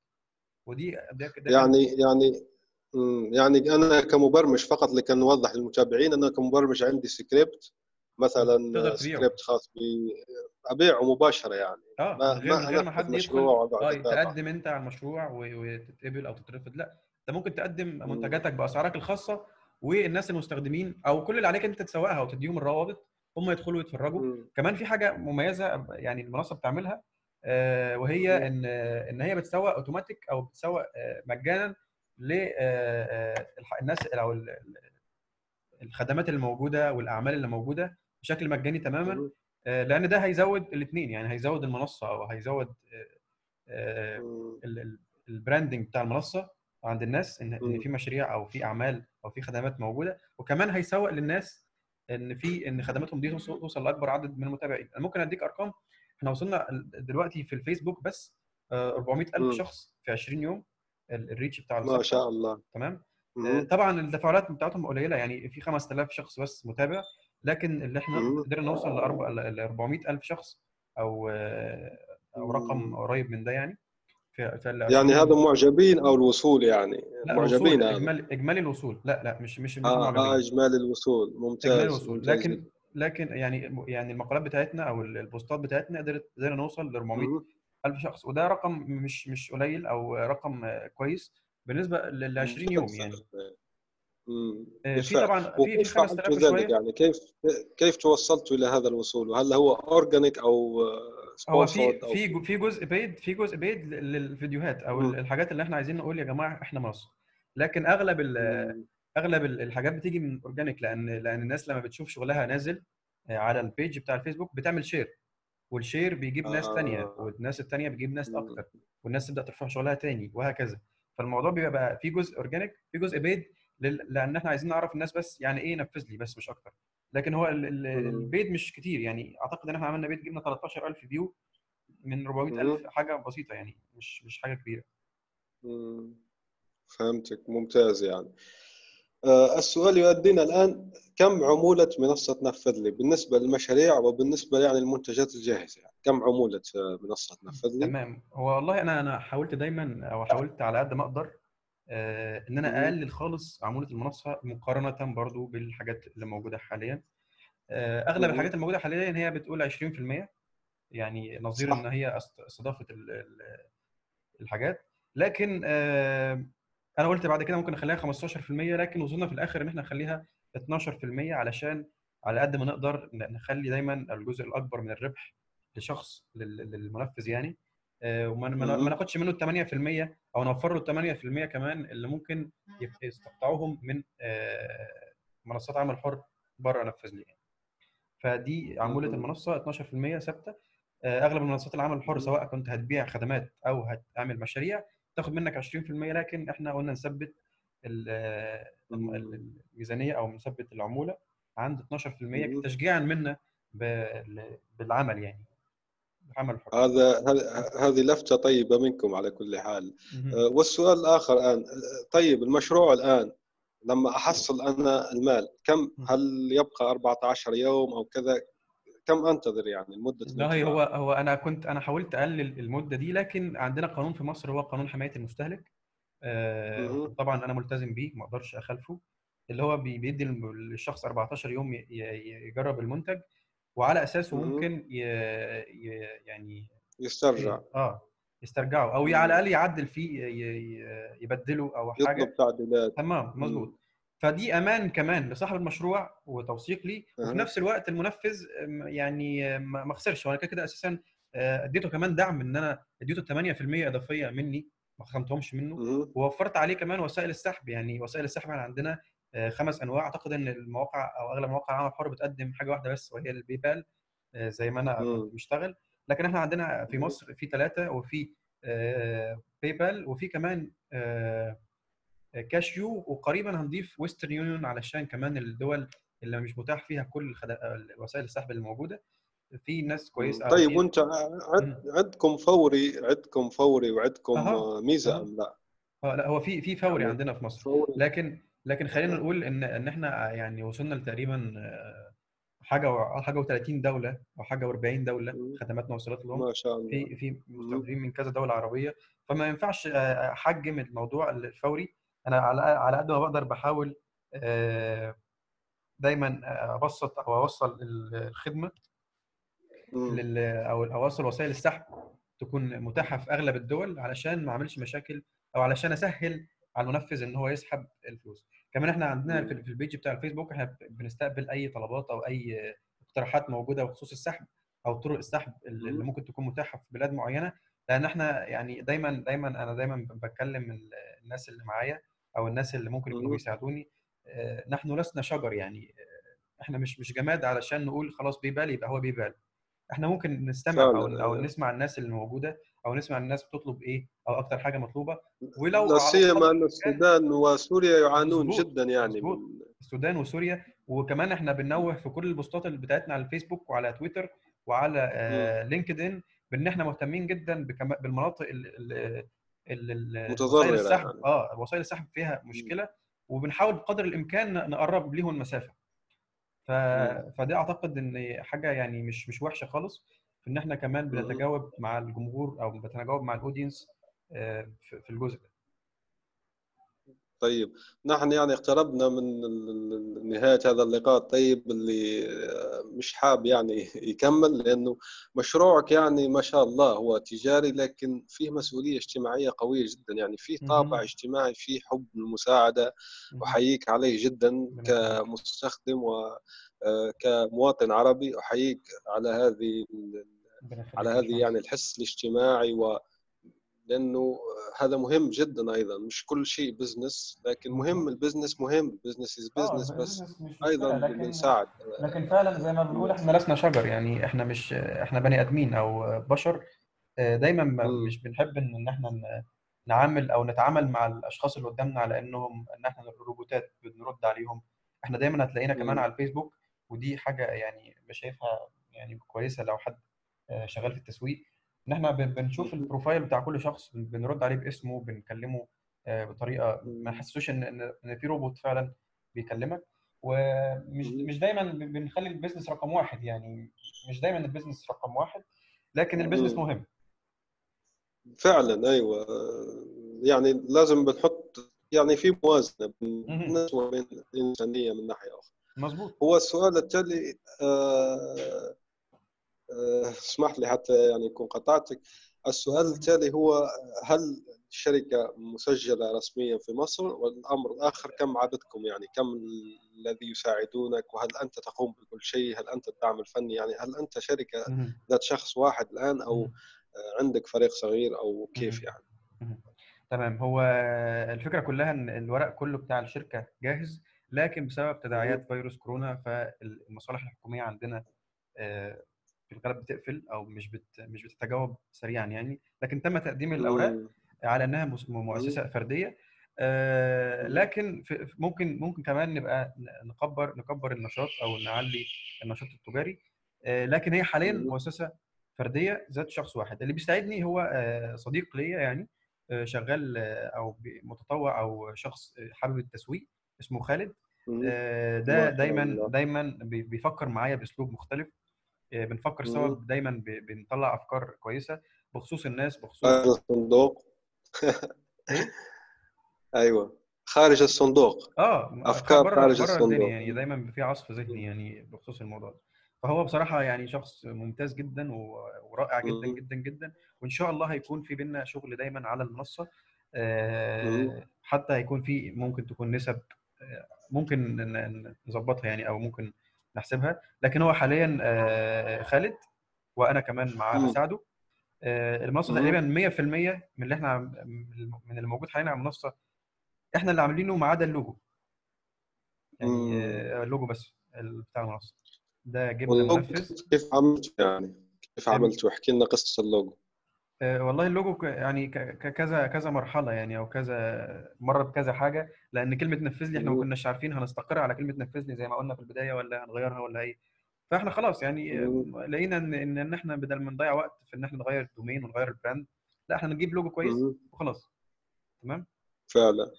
ودي ده ده كان يعني يعني. يعني أنا كمبرمج فقط لكي نوضح للمتابعين أنا كمبرمج عندي سكريبت مثلا. سكريبت خاص ب أبيعه مباشرة يعني آه ما- من غير ما غير ما حد يدخل. تقدم أنت على المشروع وتتقبل أو تترفض لا انت ممكن تقدم. منتجاتك بأسعارك الخاصة والناس المستخدمين أو كل اللي عليك أنت تسوقها وتديهم الروابط هم يدخلوا يتفرجوا مم. كمان في حاجة مميزة يعني المنصة بتعملها آه، وهي. إن إن هي بتسوق أوتوماتيك أو بتسوق آه، مجانا للناس أو ال- ال- الخدمات اللي موجودة والأعمال اللي موجودة بشكل مجاني تماما. آه، لأن ده هيزود الاثنين يعني هيزود المنصة أو هيزود آه، آه، البراندنج بتاع المنصة عند الناس إن إن. في مشاريع أو في أعمال أو في خدمات موجودة وكمان هيسوق للناس إن في إن خدماتهم دي توصل لأكبر عدد من المتابعين أنا ممكن أديك أرقام إحنا وصلنا دلوقتي في الفيسبوك بس آه، 400 مم. الف شخص في 20 يوم ال- الريتش بتاع ما شاء الله تمام آه،. طبعا التفاعلات بتاعتهم قليلة يعني في 5000 شخص بس متابع لكن اللي إحنا. قدرنا نوصل ل 400 ألف شخص أو آه، أو رقم. قريب من ده يعني في يعني 20 هذا معجبين أو الوصول يعني لا معجبين إجمالي إجمالي الوصول لا لا مش مش مش آه, آه معجبين إجمالي الوصول ممتاز إجمالي الوصول ممتاز لكن. لكن يعني يعني المقالات بتاعتنا أو البوستات بتاعتنا قدرت قدرنا نوصل ل 400 مم. ألف شخص وده رقم مش مش قليل أو رقم آه، كويس بالنسبة لل 20 يوم. يعني. آه، في. طبعا في في وكيف فعلت 5000 ذلك وشويه يعني كيف كيف توصلتوا إلى هذا الوصول وهل هو organic أو هو في في في جزء paid في جزء paid للفيديوهات أو مم. الحاجات اللي إحنا عايزين نقول يا جماعة إحنا منصة لكن أغلب. أغلب ال- الحاجات بتيجي من organic لأن لأن الناس لما بتشوف شغلها نازل آه، على ال page بتاع الفيسبوك بتعمل share وال share بيجيب ناس تانية آه. والناس التانية بتجيب ناس. أكتر والناس تبدأ ترفع شغلها تاني وهكذا فالموضوع بيبقى بقى في جزء organic في جزء paid لأن إحنا عايزين نعرف الناس بس يعني إيه نفذ لي بس مش أكتر لكن هو ال- ال- مم. ال paid مش كتير يعني أعتقد إن إحنا عملنا paid جبنا 13000 view من 400000 مم. حاجة بسيطة يعني مش مش حاجة كبيرة. فهمتك ممتاز يعني آه، السؤال يؤدينا الآن كم عمولة منصة نفذ لي بالنسبة للمشاريع وبالنسبة يعني للمنتجات الجاهزة يعني كم عمولة آه، منصة نفذ لي؟ تمام هو والله أنا أنا حاولت دايما أو حاولت على قد ما أقدر إن أنا. أقلل خالص عمولة المنصه مقارنة برضو بالحاجات اللي موجودة حاليا آه، أغلب. الحاجات الموجودة حاليا هي بتقول 20% يعني نظير صح. إن هي أست- استضافه ال- ال- الحاجات لكن آه، أنا قلت بعد كده ممكن أخليها 15% لكن وصلنا في الآخر إن إحنا نخليها 12% علشان على قد ما نقدر نخلي دايما الجزء الأكبر من الربح لشخص لل- للمنفذ يعني آه، وما ما مم. ما ناخدش منه ال 8% أو نوفر له ال 8% كمان اللي ممكن يستقطعوهم من آه، منصات عمل حر بره نفذ لي يعني. فدي عموله. المنصة 12% ثابتة آه، أغلب منصات العمل الحر. سواء كنت هتبيع خدمات أو هتعمل مشاريع تاخد منك 20% لكن إحنا قلنا نثبت آه، الميزانية أو نثبت العمولة عند 12% مم. تشجيعا منا بال- بالعمل يعني العمل الحر هذا هذه لفتة طيبة منكم على كل حال. آه، والسؤال الآخر الآن آه، طيب المشروع الآن لما أحصل أنا المال كم هل يبقى 14 يوم أو كذا؟ كم أنتظر يعني المدة والله هو؟ هو أنا كنت أنا حاولت أقلل المدة دي لكن عندنا قانون في مصر هو قانون حماية المستهلك. مهم. طبعا أنا ملتزم بيه ما أقدرش أخالفه. اللي هو بي- بيدي للشخص 14 يوم يجرب المنتج. وعلى أساسه. ممكن ي... ي... يعني يسترجع آه يسترجعه أو. على الأقل يعدل فيه ي... يبدله أو حاجة يطلب تعديلات تمام. مظبوط فدي أمان كمان لصاحب المشروع وتوثيق ليه وفي. نفس الوقت المنفذ يعني ما خسرش وأنا كده كده أساسا آه، أديته كمان دعم إن أنا أديته 8% إضافية مني ما خصمتهمش منه. ووفرت عليه كمان وسائل السحب يعني وسائل السحب إحنا عندنا خمس أنواع أعتقد إن المواقع أو أغلب مواقع العمل الحر بتقدم حاجة واحدة بس وهي الباي بال آه، زي ما أنا بشتغل لكن إحنا عندنا في. مصر في ثلاثة وفي PayPal وفي كمان آه، CashU وقريبا هنضيف Western Union علشان كمان الدول اللي مش متاح فيها كل. وسائل السحب اللي موجودة في ناس كويسة طيب وأنت عد عندكم فوري عندكم فوري وعندكم. ميزة. أم لا؟ آه لا هو في في فوري يعني عندنا في مصر فوري لكن لكن خلينا. نقول إن إن إحنا يعني وصلنا لتقريبا آه، حاجة و- حاجة و30 دولة أو حاجة و40 دولة. خدماتنا وصلت لهم ما شاء الله في في مستخدمين من كذا دولة عربية فما ينفعش آه، أحجم الموضوع الفوري أنا على على قد ما بقدر بحاول آه، دايما أبسط أو أوصل الخدمة. لل أو أوصل وسائل السحب تكون متاحة في أغلب الدول علشان ما أعملش مشاكل أو علشان أسهل على المنفذ إن هو يسحب الفلوس كمان إحنا عندنا. في ال page بتاع الفيسبوك إحنا بنستقبل أي طلبات أو أي اقتراحات موجودة بخصوص السحب أو طرق السحب اللي مم. ممكن تكون متاحة في بلاد معينة لأن إحنا يعني دايما دايما أنا دايما بتكلم ال- الناس اللي معايا أو الناس اللي ممكن يكونوا. بيساعدوني آه، نحن لسنا شجر يعني آه، إحنا مش مش جماد علشان نقول خلاص بيبال يبقى هو بيبال إحنا ممكن نستمع أو أو أيوة. نسمع الناس اللي موجودة أو نسمع الناس بتطلب إيه أو أكتر حاجة مطلوبة ولو لا سيما إن السودان وسوريا يعانون مظبوط، جدا يعني مظبوط. من السودان وسوريا وكمان إحنا بننوه في كل البوستات اللي بتاعتنا على الفيسبوك وعلى تويتر وعلى آه LinkedIn بإن إحنا مهتمين جدا بالمناطق وسائل السحب يعني. آه وسائل السحب فيها مشكلة وبنحاول بقدر الإمكان نقرب ليهم المسافة ف... فدي أعتقد إن حاجة يعني مش مش وحشة خالص في إن إحنا كمان. بنتجاوب مع الجمهور أو بنتجاوب مع ال audience آه، في الجزء ده طيب نحن يعني اقتربنا من نهاية هذا اللقاء الطيب اللي آه، مش حاب يعني يكمل لأنه مشروعك يعني ما شاء الله هو تجاري لكن فيه مسؤولية اجتماعية قوية جدا يعني فيه طابع. اجتماعي فيه حب المساعدة أحييك عليه جدا. كمستخدم وكمواطن عربي أحييك على هذه على هذه. يعني الحس الاجتماعي و لأنه هذا مهم جدا أيضا. مش كل شيء business لكن مهم. ال business مهم. business is business بس أيضا بنساعد لكن فعلا زي ما بنقول إحنا لسنا شجر يعني إحنا مش إحنا بني آدمين أو بشر. آه، دايما. مش بنحب إن إحنا نعامل أو نتعامل مع الأشخاص اللي قدامنا على إنهم إن إحنا روبوتات بنرد عليهم. إحنا دايما هتلاقينا كمان. على الفيسبوك ودي حاجة يعني بشايفها يعني كويسة لو حد آه، شغال في التسويق. إن إحنا بن- بنشوف. ال profile بتاع كل شخص بنرد عليه باسمه بنكلمه آه، بطريقة ما. نحسوش إن إن في روبوت فعلا بيكلمك ومش. مش دايما بنخلي ال business رقم واحد يعني مش دايما ال business رقم واحد لكن ال business. مهم فعلا أيوه يعني لازم بنحط يعني في موازنة بين. الناس وبين الإنسانية من ناحية أخرى مظبوط هو السؤال التالي آه، اسمح لي حتى يعني يكون قطعتك. السؤال التالي هو هل الشركة مسجلة رسميا في مصر؟ والأمر الآخر كم عددكم يعني؟ كم الذي يساعدونك؟ وهل أنت تقوم بكل شيء؟ هل أنت الدعم الفني؟ يعني هل أنت شركة. ذات شخص واحد الآن أو. آه، عندك فريق صغير أو كيف. يعني. تمام. هو الفكرة كلها إن الورق كله بتاع الشركة جاهز لكن بسبب تداعيات فيروس كورونا فالمصالح الحكومية عندنا آه، في الغالب بتقفل أو مش بت مش بتتجاوب سريعا يعني لكن تم تقديم الأوراق. على إنها مؤسسة فردية آه،. لكن ممكن ممكن كمان نبقى نكبر نكبر النشاط أو نعلي النشاط التجاري آه، لكن هي حاليا. مؤسسة فردية ذات شخص واحد اللي بيساعدني هو آه، صديق ليا يعني شغال أو متطوع أو شخص حابب التسويق اسمه خالد ده دايما. دايما بي- بيفكر معايا بأسلوب مختلف بنفكر سوا. دايما بنطلع أفكار كويسة بخصوص الناس بخصوص خارج الصندوق إيه أيوة خارج الصندوق آه أفكار بره خارج الصندوق. يعني دايما في عصف ذهني يعني بخصوص الموضوع ده فهو بصراحة يعني شخص ممتاز جدا ورائع جدا. جدا جدا وإن شاء الله هيكون في بينا شغل دايما على المنصة آه،. حتى هيكون في ممكن تكون نسب آه، ممكن نظبطها يعني أو ممكن نحسبها. لكن هو حاليا آه، خالد وأنا كمان معاه مم. بساعده آه، المنصة. تقريبا 100% من اللي إحنا من اللي موجود حاليا على المنصة إحنا اللي عاملينه ما عدا اللوجو. يعني. آه، اللوجو بس بتاع المنصة. ده جبنا منفذ كيف عملت يعني؟ كيف عملت؟ واحكي لنا قصة اللوجو. والله اللوجو ك- يعني ك- ك- كذا كذا مرحلة يعني أو كذا مرة بكذا حاجة لأن كلمة نفذ لي إحنا ما. كناش عارفين هنستقر على كلمة نفذ لي زي ما قلنا في البداية ولا هنغيرها ولا إيه فإحنا خلاص يعني آه،. لقينا إن إن إن إحنا بدل ما نضيع وقت في إن إحنا نغير ال domain ونغير ال brand لأ إحنا نجيب لوجو كويس. وخلاص تمام فعلا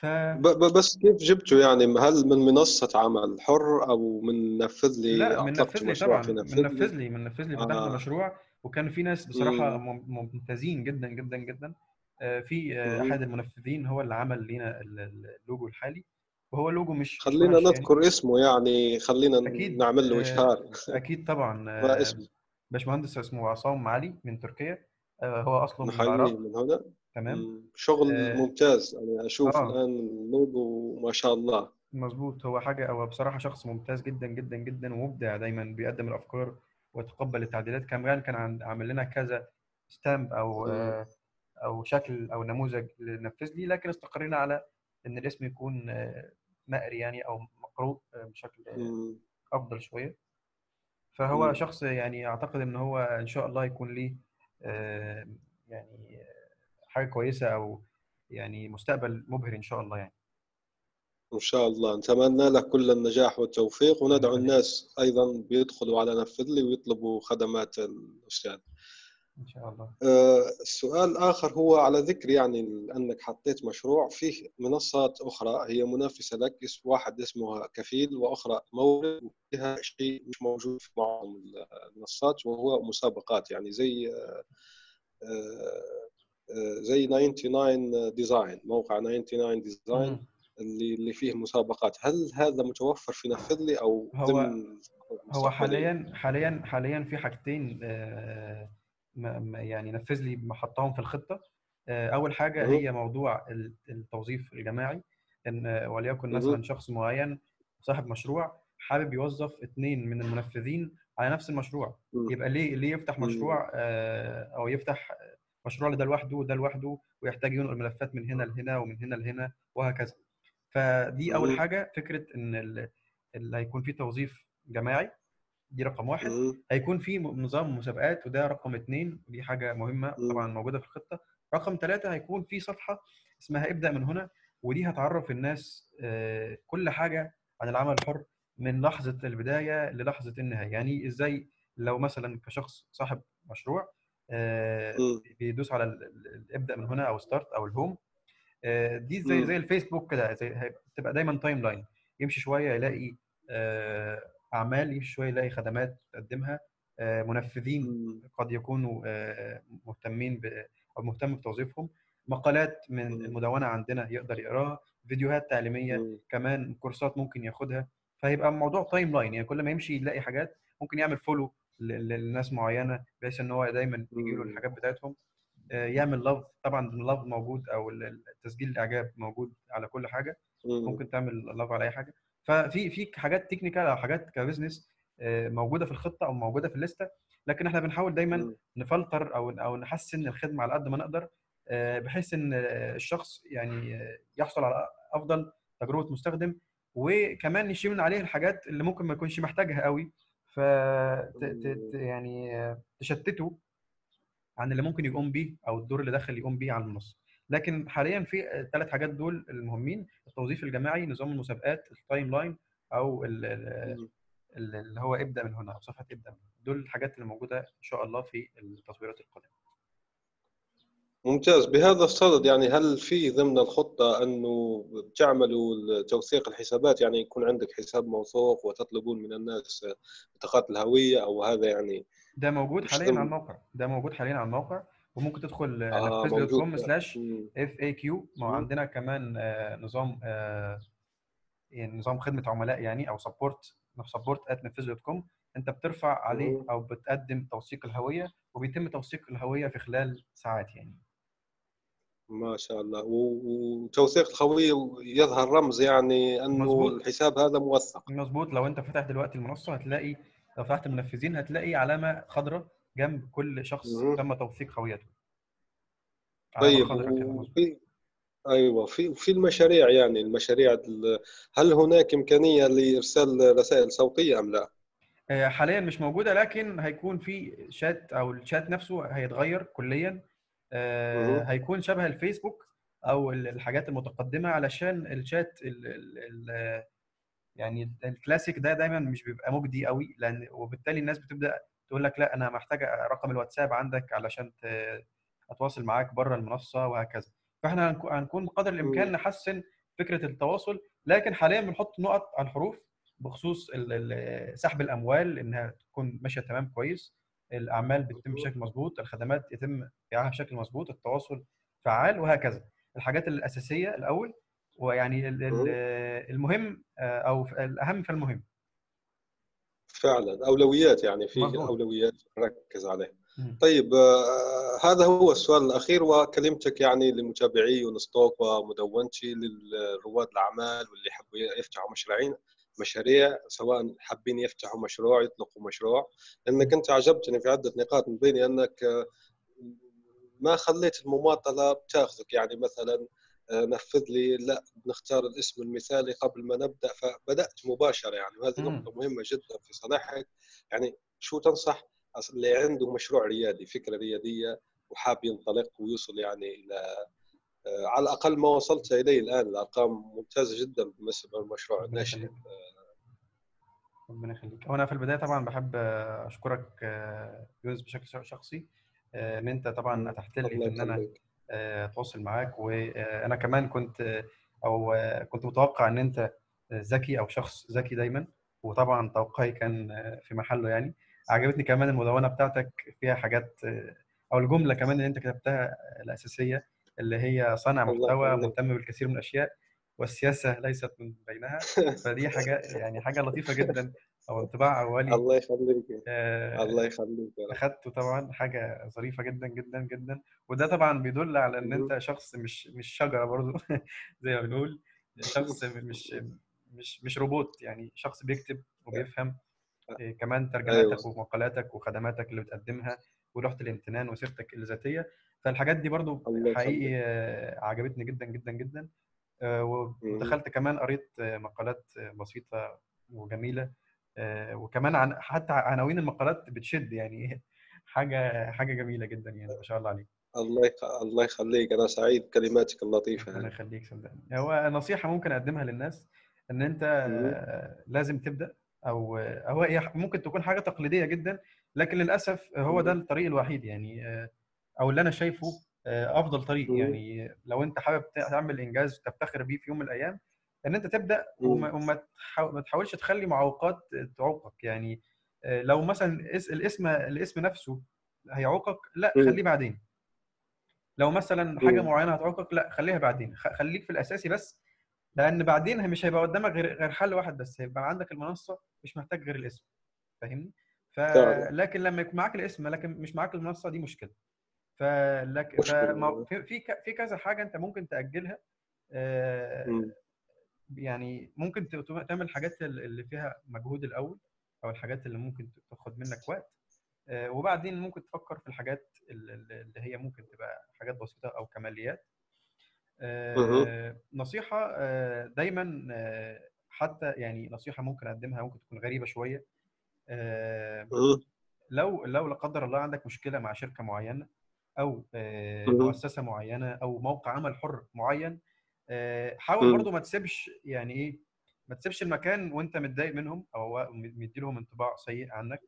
ف ب- بس كيف جبته يعني هل من منصة عمل حر أو من نفذ لي لأ من نفذ لي طبعا من نفذ لي من نفذ لي فتحنا آه. مشروع وكان في ناس بصراحة مم. مم- ممتازين جدا جدا جدا. آه، في آه،. أحد المنفذين هو اللي عمل لنا ال- ال- اللوجو الحالي. وهو لوجو مش مش خلينا يعني نذكر اسمه يعني خلينا أكيد نعمل له آه، إشهار. أكيد طبعا ما آه، اسمه. باشمهندس اسمه عصام علي من تركيا. آه، هو اصله من العراق. من هنا. تمام. شغل آه ممتاز. أنا أشوف آه، الآن اللوجو ما شاء الله. مظبوط. هو حاجة هو بصراحة شخص ممتاز جدا جدا جدا ومبدع دايما بيقدم الأفكار ويتقبل التعديلات كمان كان عامل لنا كذا stamp أو. آه، أو شكل أو نموذج لنفذ لي لكن استقرينا على إن الاسم يكون آه، مقري يعني أو مقروء آه، بشكل. أفضل شوية فهو مم. شخص يعني أعتقد إن هو إن شاء الله يكون ليه يعني حاجة كويسة أو يعني مستقبل مبهر إن شاء الله يعني إن شاء الله. نتمنى له كل النجاح والتوفيق وندعو الناس أيضا بيدخلوا على نفذ لي ويطلبوا خدمات الأستاذ. إن شاء الله. آه، السؤال الآخر هو على ذكر يعني أنك حطيت مشروع. فيه منصات أخرى هي منافسة لك اسم واحد اسمها كفيل وأخرى مورد وفيها شيء مش موجود في معظم المنصات وهو مسابقات. يعني زي آه، آه، زي 99 design موقع 99 design. اللي اللي فيه مسابقات هل هذا متوفر في نفذ لي أو هو ضمن هو؟ حاليا حاليا حاليا في حاجتين آه، يعني نفذ لي محطهم في الخطة آه، أول حاجة. هي موضوع ال- التوظيف الجماعي إن وليكن مثلا. شخص معين صاحب مشروع حابب يوظف اثنين من المنفذين على نفس المشروع. يبقى ليه ليه يفتح. مشروع آه، أو يفتح مشروع لده لوحده وده لوحده ويحتاج ينقل ملفات من هنا لهنا ومن هنا لهنا وهكذا فدي أول. حاجة فكرة إن ال- اللي هيكون فيه توظيف جماعي دي رقم واحد. هيكون في نظام مسابقات وده رقم اتنين ودي حاجة مهمة طبعا مه. موجودة في الخطة رقم ثلاثة هيكون في صفحة اسمها ابدأ من هنا ودي هتعرف الناس آه، كل حاجة عن العمل الحر من لحظة البداية للحظة النهاية يعني إزاي لو مثلا كشخص صاحب مشروع آه،. بيدوس على ابدأ من هنا أو start أو ال home دي زي زي. الفيسبوك كده بتبقى دايما timeline يمشي شوية يلاقي آه، أعمال يمشي شوية يلاقي خدمات تقدمها آه، منفذين. قد يكونوا آه، مهتمين ب أو مهتم بتوظيفهم مقالات من. المدونة عندنا يقدر يقراها فيديوهات تعليمية. كمان كورسات ممكن ياخدها فهيبقى الموضوع timeline يعني كل ما يمشي يلاقي حاجات ممكن يعمل follow للناس معينة بحيث إن هو دايما يجي له. الحاجات بتاعتهم آه، يعمل love طبعا ال love موجود أو ال- ال- تسجيل الإعجاب موجود على كل حاجة. مم. ممكن تعمل love على أي حاجة. ففي في حاجات technical أو حاجات ك business آه، موجودة في الخطة أو موجودة في الليستة. لكن إحنا بنحاول دايما. نفلتر أو أو نحسن الخدمة على قد ما نقدر آه، بحيث إن آه، الشخص يعني آه، يحصل على أفضل تجربة مستخدم. وكمان نشيل من عليه الحاجات اللي ممكن ما يكونش محتاجها قوي. ف يعني آه، تشتته. عن اللي ممكن يقوم بيه أو الدور اللي داخل يقوم بيه على المنصه لكن حاليا في الثلاث حاجات دول المهمين التوظيف الجماعي نظام المسابقات ال timeline أو اللي هو ابدأ من هنا أو صفحة ابدأ من هنا. دول الحاجات اللي موجودة إن شاء الله في التطويرات القادمة. ممتاز. بهذا الصدد يعني هل في ضمن الخطة أنه تعملوا توثيق الحسابات؟ يعني يكون عندك حساب موثوق وتطلبون من الناس بطاقات الهوية أو هذا يعني ده موجود حاليا على الموقع ده موجود حاليا على الموقع وممكن تدخل آه نفذ dot com slash. FAQ ما. عندنا كمان آه، نظام آه، يعني نظام خدمة عملاء يعني أو support support at نفذ dot com أنت بترفع عليه. أو بتقدم توثيق الهوية وبيتم توثيق الهوية في خلال ساعات يعني. ما شاء الله. وتوثيق الهوية يظهر رمز يعني أنه مظبوط. الحساب هذا موثق. مظبوط. لو أنت فاتح دلوقتي المنصة هتلاقي لو فتحت المنفذين هتلاقي علامة خضراء جنب كل شخص. تم توثيق هويته طيب وفي أيوه في في المشاريع يعني المشاريع ال- هل هناك إمكانية لإرسال رسائل صوتية أم لا؟ آه، حاليا مش موجودة لكن هيكون في شات أو الشات نفسه هيتغير كليا آه،. هيكون شبه الفيسبوك أو ال- الحاجات المتقدمة علشان الشات ال ال ال يعني الكلاسيك ده دايما مش بيبقى مجدي قوي لأن وبالتالي الناس بتبدأ تقول لك لا أنا محتاجه رقم الواتساب عندك علشان أتواصل معاك بره المنصة وهكذا فإحنا هنكو- هنكون بقدر الإمكان. نحسن فكرة التواصل لكن حاليا بنحط نقط على الحروف بخصوص سحب الأموال إنها تكون ماشية تمام كويس الأعمال بتتم. بشكل مظبوط الخدمات يتم بيعها بشكل مظبوط التواصل فعال وهكذا الحاجات الأساسية الأول ويعني. المهم آه، أو الأهم فالمهم فعلا أولويات يعني في. أولويات نركز عليها. طيب آه، هذا هو السؤال الأخير وكلمتك يعني لمتابعي يونستوك ومدونتي لرواد الأعمال واللي يحبوا يفتحوا مشروعين مشاريع سواء حابين يفتحوا مشروع يطلقوا مشروع لأنك أنت عجبتني في عدة نقاط من بينها أنك آه، ما خليت المماطلة بتاخذك يعني مثلا نفذ لي لا بنختار الاسم المثالي قبل ما نبدأ. فبدأت مباشرة يعني وهذه. نقطة مهمة جدا في صلاحك يعني شو تنصح اللي عنده مشروع ريادي فكرة ريادية وحاب ينطلق ويوصل يعني إلى آه، على الأقل ما وصلت إليه الآن. الأرقام ممتازة جدا بالنسبة للمشروع الناشئ. ربنا يخليك. وأنا في البداية طبعا بحب آه، أشكرك آه، يونس بشكل شخصي آه، إن أنت طبعا. اتحت لي إن أنا آه، أتواصل معاك. وأنا كمان كنت آه، أو آه، كنت متوقع إن أنت آه، ذكي أو شخص ذكي دايما. وطبعا توقعي كان آه، في محله يعني. عجبتني كمان المدونة بتاعتك فيها حاجات آه، أو الجملة كمان اللي أنت كتبتها آه، الأساسية اللي هي صانع محتوى مهتم بالكثير من الأشياء والسياسة ليست من بينها. فدي حاجة يعني حاجة لطيفة جدا. أو انطباع اولي الله يخليك آه، الله يخليك يا رب. أخدته طبعا حاجة ظريفة جدا جدا جدا. وده طبعا بيدل على إن. أنت شخص مش مش شجرة برضو زي ما بنقول. شخص مش مش مش روبوت يعني شخص بيكتب وبيفهم. إيه، كمان ترجماتك أيوه. ومقالاتك وخدماتك اللي بتقدمها ولوحه الامتنان وسيرتك الذاتية. فالحاجات دي برضو حقيقي آه، عجبتني جدا جدا جدا. آه،. ودخلت كمان قريت آه، مقالات آه، بسيطة وجميلة. آه، وكمان عن حتى عناوين المقالات بتشد يعني حاجة حاجة جميلة جدا يعني ما شاء الله عليك الله. الله يخليك أنا سعيد بكلماتك اللطيفة ربنا هذه يخليك صدقني هو نصيحة ممكن أقدمها للناس إن أنت. آه، لازم تبدأ أو هو ممكن تكون حاجة تقليدية جدا لكن للأسف هو ده. الطريق الوحيد يعني آه، أو اللي أنا شايفه آه، أفضل طريق. يعني لو أنت حابب تعمل إنجاز تفتخر بيه في يوم من الأيام إن أنت تبدأ وما. وما تحاول ما تحاولش تخلي معوقات تعوقك يعني آه، لو مثلا اس- الاسم الاسم نفسه هيعوقك لأ. خليه بعدين لو مثلا حاجة. معينة هتعوقك لأ خليها بعدين خليك في الأساسي بس لأن بعدين مش هيبقى قدامك غير غير حل واحد بس هيبقى عندك المنصة مش محتاج غير الاسم فاهمني فعلا فلكن لما يكون معاك الاسم لكن مش معاك المنصة دي مشكلة فلك فما- في في كذا حاجة أنت ممكن تأجلها آه،. يعني ممكن تعمل الحاجات ال- اللي فيها مجهود الأول أو الحاجات اللي ممكن تاخد منك وقت آه، وبعدين ممكن تفكر في الحاجات ال- ال- اللي هي ممكن تبقى حاجات بسيطة أو كماليات. آه، نصيحة آه، دايما حتى يعني نصيحة ممكن أقدمها ممكن تكون غريبة شوية. لو لو لا قدر الله عندك مشكلة مع شركة معينة أو. مؤسسة معينة أو موقع عمل حر معين حاول مم. برضو ما تسيبش يعني إيه ما تسيبش المكان وأنت متضايق منهم أو مدي لهم انطباع سيء عنك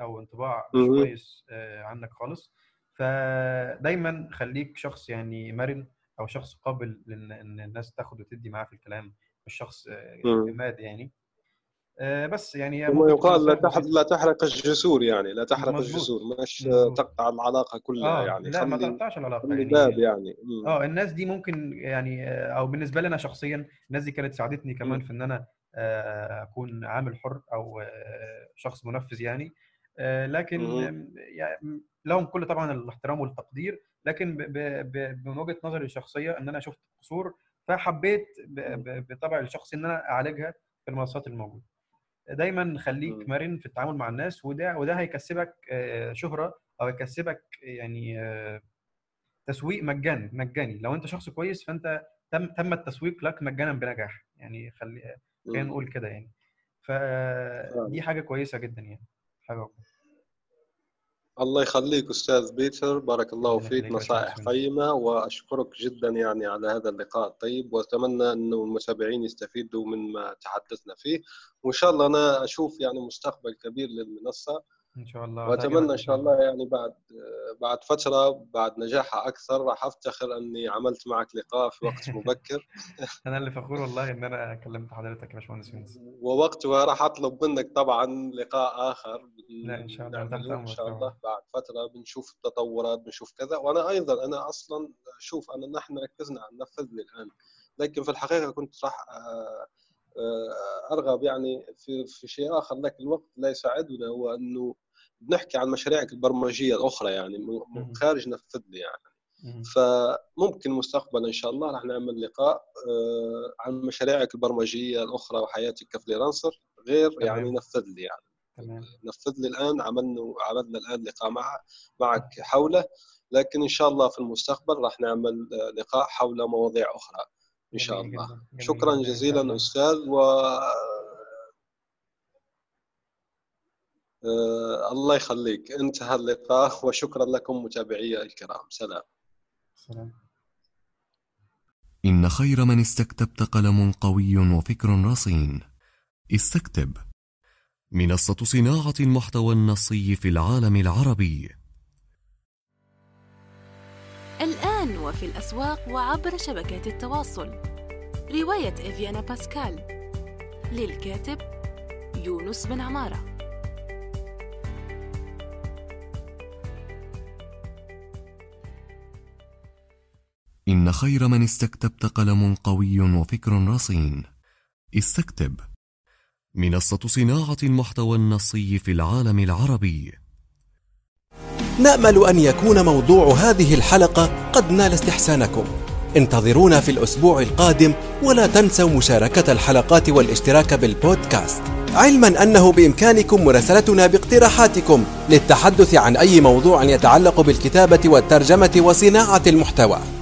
أو انطباع مش. كويس آه، عنك خالص فدايما خليك شخص يعني مرن أو شخص قابل إن الناس تاخد وتدي معاه في الكلام مش شخص آه،. جماد يعني آه، بس يعني يقال لا تحرق لا تحرق الجسور يعني لا تحرق مظبوط الجسور. مش مظبوط. تقطع العلاقة كلها آه يعني. لا ما تقطعش العلاقة خلي باب يعني. يعني. آه الناس دي ممكن يعني آه، أو بالنسبة لي أنا شخصيا الناس دي كانت ساعدتني كمان مم. في إن أنا آه، أكون عامل حر أو آه، شخص منفذ يعني. آه، لكن يعني لهم كل طبعا الاحترام والتقدير لكن ب- ب- ب- من وجهه نظري الشخصية إن أنا شفت قصور فحبيت ب- مم. ب- بطبعي الشخصي إن أنا أعالجها في المنصات الموجودة. دايما خليك. مرن في التعامل مع الناس وده وده هيكسبك آه، شهرة أو هيكسبك يعني آه، تسويق مجاني مجاني. لو أنت شخص كويس فأنت تم تم التسويق لك مجانا بنجاح. يعني خلي خلينا. نقول كده يعني. فدي حاجة كويسة جدا يعني. حاجة الله يخليك أستاذ بيتر بارك الله فيك نصائح قيمة وأشكرك جدا يعني على هذا اللقاء الطيب وأتمنى انه المتابعين يستفيدوا مما تحدثنا فيه. وإن شاء الله أنا أشوف يعني مستقبل كبير للمنصة. إن شاء الله وأتمنى إن شاء الله يعني بعد بعد فترة بعد نجاحها أكثر راح أفتخر إني عملت معك لقاء في وقت مبكر. أنا اللي فخور والله إن أنا كلمت حضرتك يا باشمهندس يونس. ووقتها راح أطلب منك طبعا لقاء آخر. لا إن شاء الله إن شاء الله. بعد فترة بنشوف التطورات بنشوف كذا. وأنا أيضا أنا أصلا شوف أنا نحن ركزنا على ننفذ الان لكن في الحقيقة كنت راح آه، آه، أرغب يعني في في شيء آخر. لكن الوقت لا يساعدنا هو أنه بنحكي عن مشاريعك البرمجية الأخرى يعني خارج نفذ لي يعني. فممكن مستقبلا إن شاء الله راح نعمل لقاء آه، عن مشاريعك البرمجية الأخرى وحياتك كفريلانسر غير يعني نفذ لي يعني. تمام. نفذ لي الآن عملنا عملنا الآن لقاء مع معك حوله لكن إن شاء الله في المستقبل راح نعمل لقاء حول مواضيع أخرى إن شاء الله. جميل شكرا جزيلا أستاذ و آه الله يخليك. انتهى اللقاء وشكرا لكم متابعي الكرام. سلام. سلام. إن خير من استكتبت قلم قوي وفكر رصين. استكتب. منصة صناعة المحتوى النصي في العالم العربي. الآن وفي الأسواق وعبر شبكات التواصل. رواية إفيانا باسكال. للكاتب يونس بن عمارة. إن خير من استكتبت قلم قوي وفكر رصين. استكتب. منصة صناعة المحتوى النصي في العالم العربي. نأمل أن يكون موضوع هذه الحلقة قد نال استحسانكم. انتظرونا في الأسبوع القادم ولا تنسوا مشاركة الحلقات والاشتراك بالبودكاست. علما أنه بإمكانكم مراسلتنا باقتراحاتكم للتحدث عن أي موضوع يتعلق بالكتابة والترجمة وصناعة المحتوى.